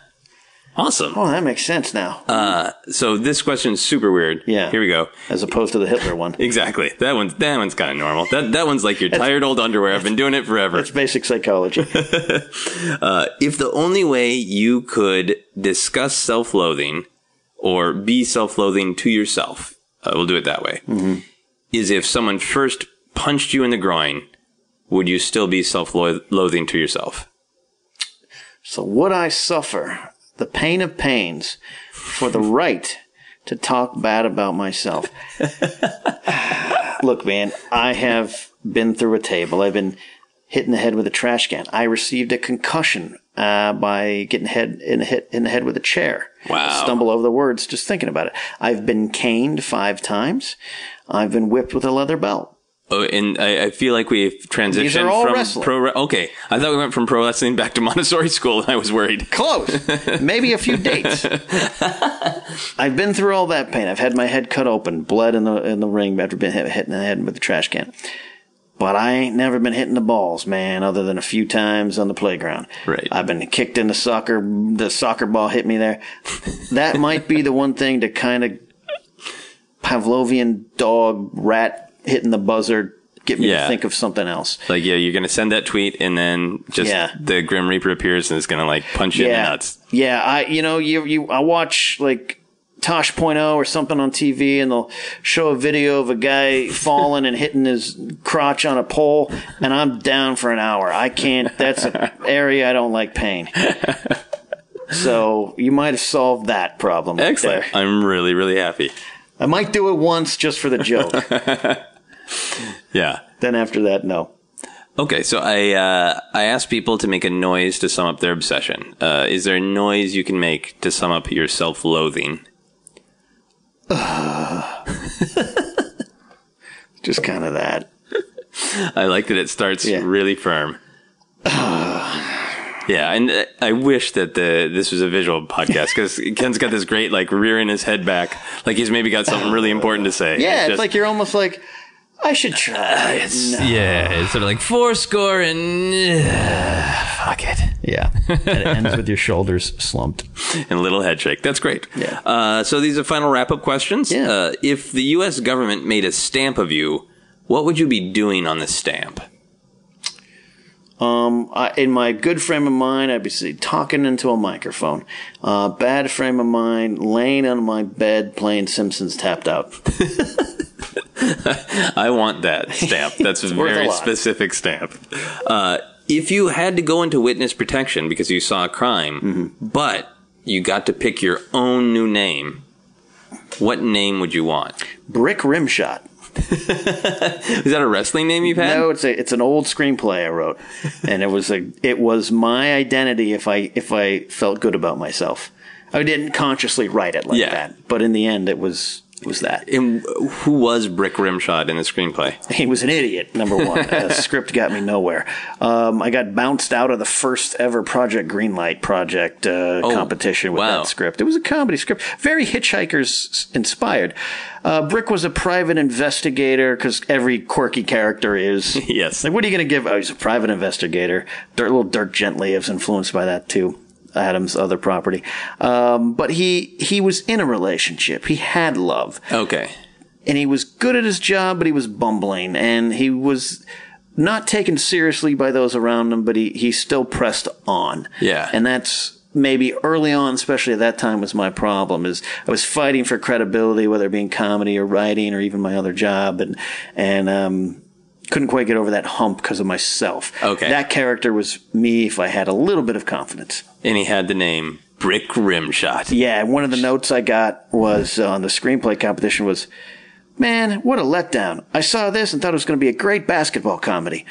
Awesome. Oh, that makes sense now. Uh, so this question is super weird. Yeah. Here we go. as opposed to the Hitler one. Exactly. That one's that one's kind of normal. That that one's like your tired old underwear. I've been doing it forever. It's basic psychology. Uh, if the only way you could discuss self-loathing or be self-loathing to yourself, uh, we'll do it that way, is if someone first punched you in the groin, would you still be self-loathing to yourself? So would I suffer the pain of pains for the right to talk bad about myself? Look, man, I have been through a table. I've been hit in the head with a trash can. I received a concussion uh, by getting head in hit in the head with a chair. Wow. Stumble over the words just thinking about it. I've been caned five times. I've been whipped with a leather belt. Oh, and I, I feel like we've transitioned These are all from wrestling. pro. Re- okay, I thought we went from pro wrestling back to Montessori school, and I was worried. Close. Maybe a few dates. I've been through all that pain. I've had my head cut open, bled in the in the ring after being hit, hit in the head with a trash can. But I ain't never been hitting the balls, man, other than a few times on the playground. Right. I've been kicked in the soccer. The soccer ball hit me there. That might be the one thing to kind of Pavlovian dog rat hitting the buzzer get me Yeah. to think of something else. Like, yeah, you're gonna send that tweet, and then just Yeah. the Grim Reaper appears and is gonna like punch you in the nuts. Yeah, I you know you you I watch like Tosh.0 or something on TV and they'll show a video of a guy falling and hitting his crotch on a pole and I'm down for an hour. I can't that's an area I don't like pain. So you might have solved that problem. Excellent. I'm really, really happy. I might do it once just for the joke. Yeah. then after that, no. Okay, so I uh, I asked people to make a noise to sum up their obsession. Uh, is there a noise you can make to sum up your self-loathing? Just kind of that. I like that it starts Yeah. really firm. yeah, and uh, I wish that the this was a visual podcast because Ken's got this great like rearing his head back, like he's maybe got something really important to say. Yeah, it's, just- like you're almost like I should try. yeah, it's sort of like four score and uh, fuck it, Yeah. and it ends with your shoulders slumped. and a little head shake. That's great. Yeah. Uh, so these are final wrap up questions. Yeah. Uh, if the U.S. government made a stamp of you, what would you be doing on the stamp? Um, I, in my good frame of mind, I'd be talking into a microphone. Uh, bad frame of mind, laying on my bed playing Simpsons tapped out. I want that stamp. That's a worth a very specific stamp. Uh, if you had to go into witness protection because you saw a crime, Mm-hmm. but you got to pick your own new name, what name would you want? Brick Rimshot. Is that a wrestling name you've had? No, it's a it's an old screenplay I wrote, and it was a it was my identity if I if I felt good about myself. I didn't consciously write it like Yeah. that, but in the end, it was was that. And who was Brick Rimshot in the screenplay? He was an idiot, number one. the script got me nowhere. Um, I got bounced out of the first ever Project Greenlight project uh, competition with wow. that script. It was a comedy script, very Hitchhikers inspired. Uh, Brick was a private investigator because every quirky character is. Yes. Like, what are you going to give? Oh, he's a private investigator. Dirt, little Dirk Gently was influenced by that too. Adam's other property, um, but he he was in a relationship. He had love Okay. and he was good at his job, but he was bumbling, and he was not taken seriously by those around him, but he, he still pressed on. Yeah. And that's maybe early on, especially at that time, was my problem. Is I was fighting for credibility, whether it being comedy or writing or even my other job, and and um, couldn't quite get over that hump because of myself. Okay. That character was me if I had a little bit of confidence. And he had the name Brick Rimshot. Yeah, one of the notes I got was uh, on the screenplay competition was, "Man, what a letdown! I saw this and thought it was going to be a great basketball comedy.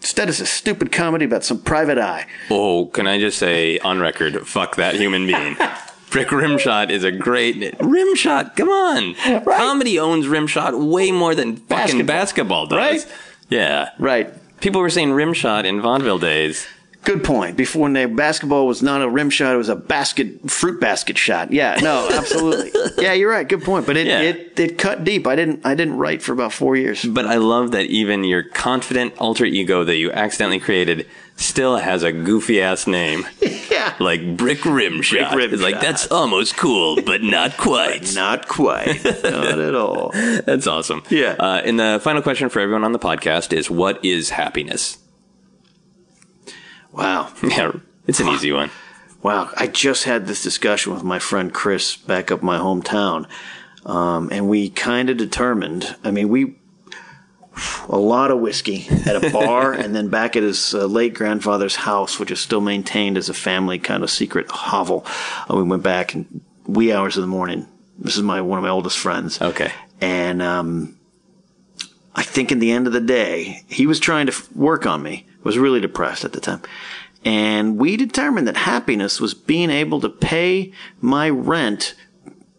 Instead, it's a stupid comedy about some private eye." Oh, can I just say on record, fuck that human being. Brick Rimshot is a great Rimshot. Come on, comedy owns Rimshot way more than fucking Basketball. basketball does. Right? Yeah. Right. People were saying Rimshot in vaudeville days. Good point. Before when they, basketball was not a rim shot, it was a basket fruit basket shot. Yeah, no, absolutely. yeah, you're right. Good point. But it, Yeah. it it cut deep. I didn't I didn't write for about four years. But I love that even your confident alter ego that you accidentally created still has a goofy ass name. Yeah, Like Brick Rim Shot. Rim it's like, that's almost cool, but not quite. not quite, not at all. That's awesome. Yeah. Uh, and the final question for everyone on the podcast is what is happiness? Wow, Yeah, it's an easy one. wow. I just had this discussion with my friend Chris back up my hometown, um, and we kind of determined. I mean, we a lot of whiskey at a bar, and then back at his uh, late grandfather's house, which is still maintained as a family kind of secret hovel. Uh, we went back in wee hours of the morning. This is my one of my oldest friends. Okay. And um, I think in the end of the day, he was trying to f- work on me. Was really depressed at the time. And we determined that happiness was being able to pay my rent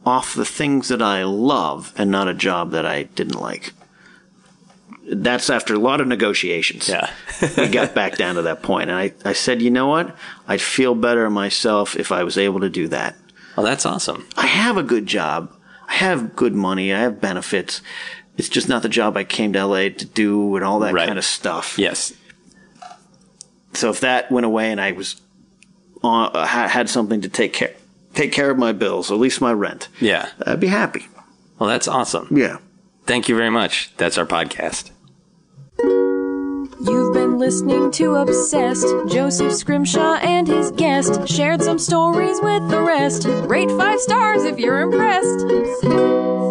off the things that I love and not a job that I didn't like. That's after a lot of negotiations. Yeah. we got back down to that point. And I, I said, you know what? I'd feel better myself if I was able to do that. Well, that's awesome. I have a good job. I have good money. I have benefits. It's just not the job I came to LA to do and all that Right. kind of stuff. Yes. So if that went away and I was on, uh, had something to take care take care of my bills, at least my rent, Yeah. I'd be happy. Well, that's awesome. Yeah. Thank you very much. That's our podcast. You've been listening to Obsessed. Joseph Scrimshaw and his guest shared some stories with the rest. Rate five stars if you're impressed.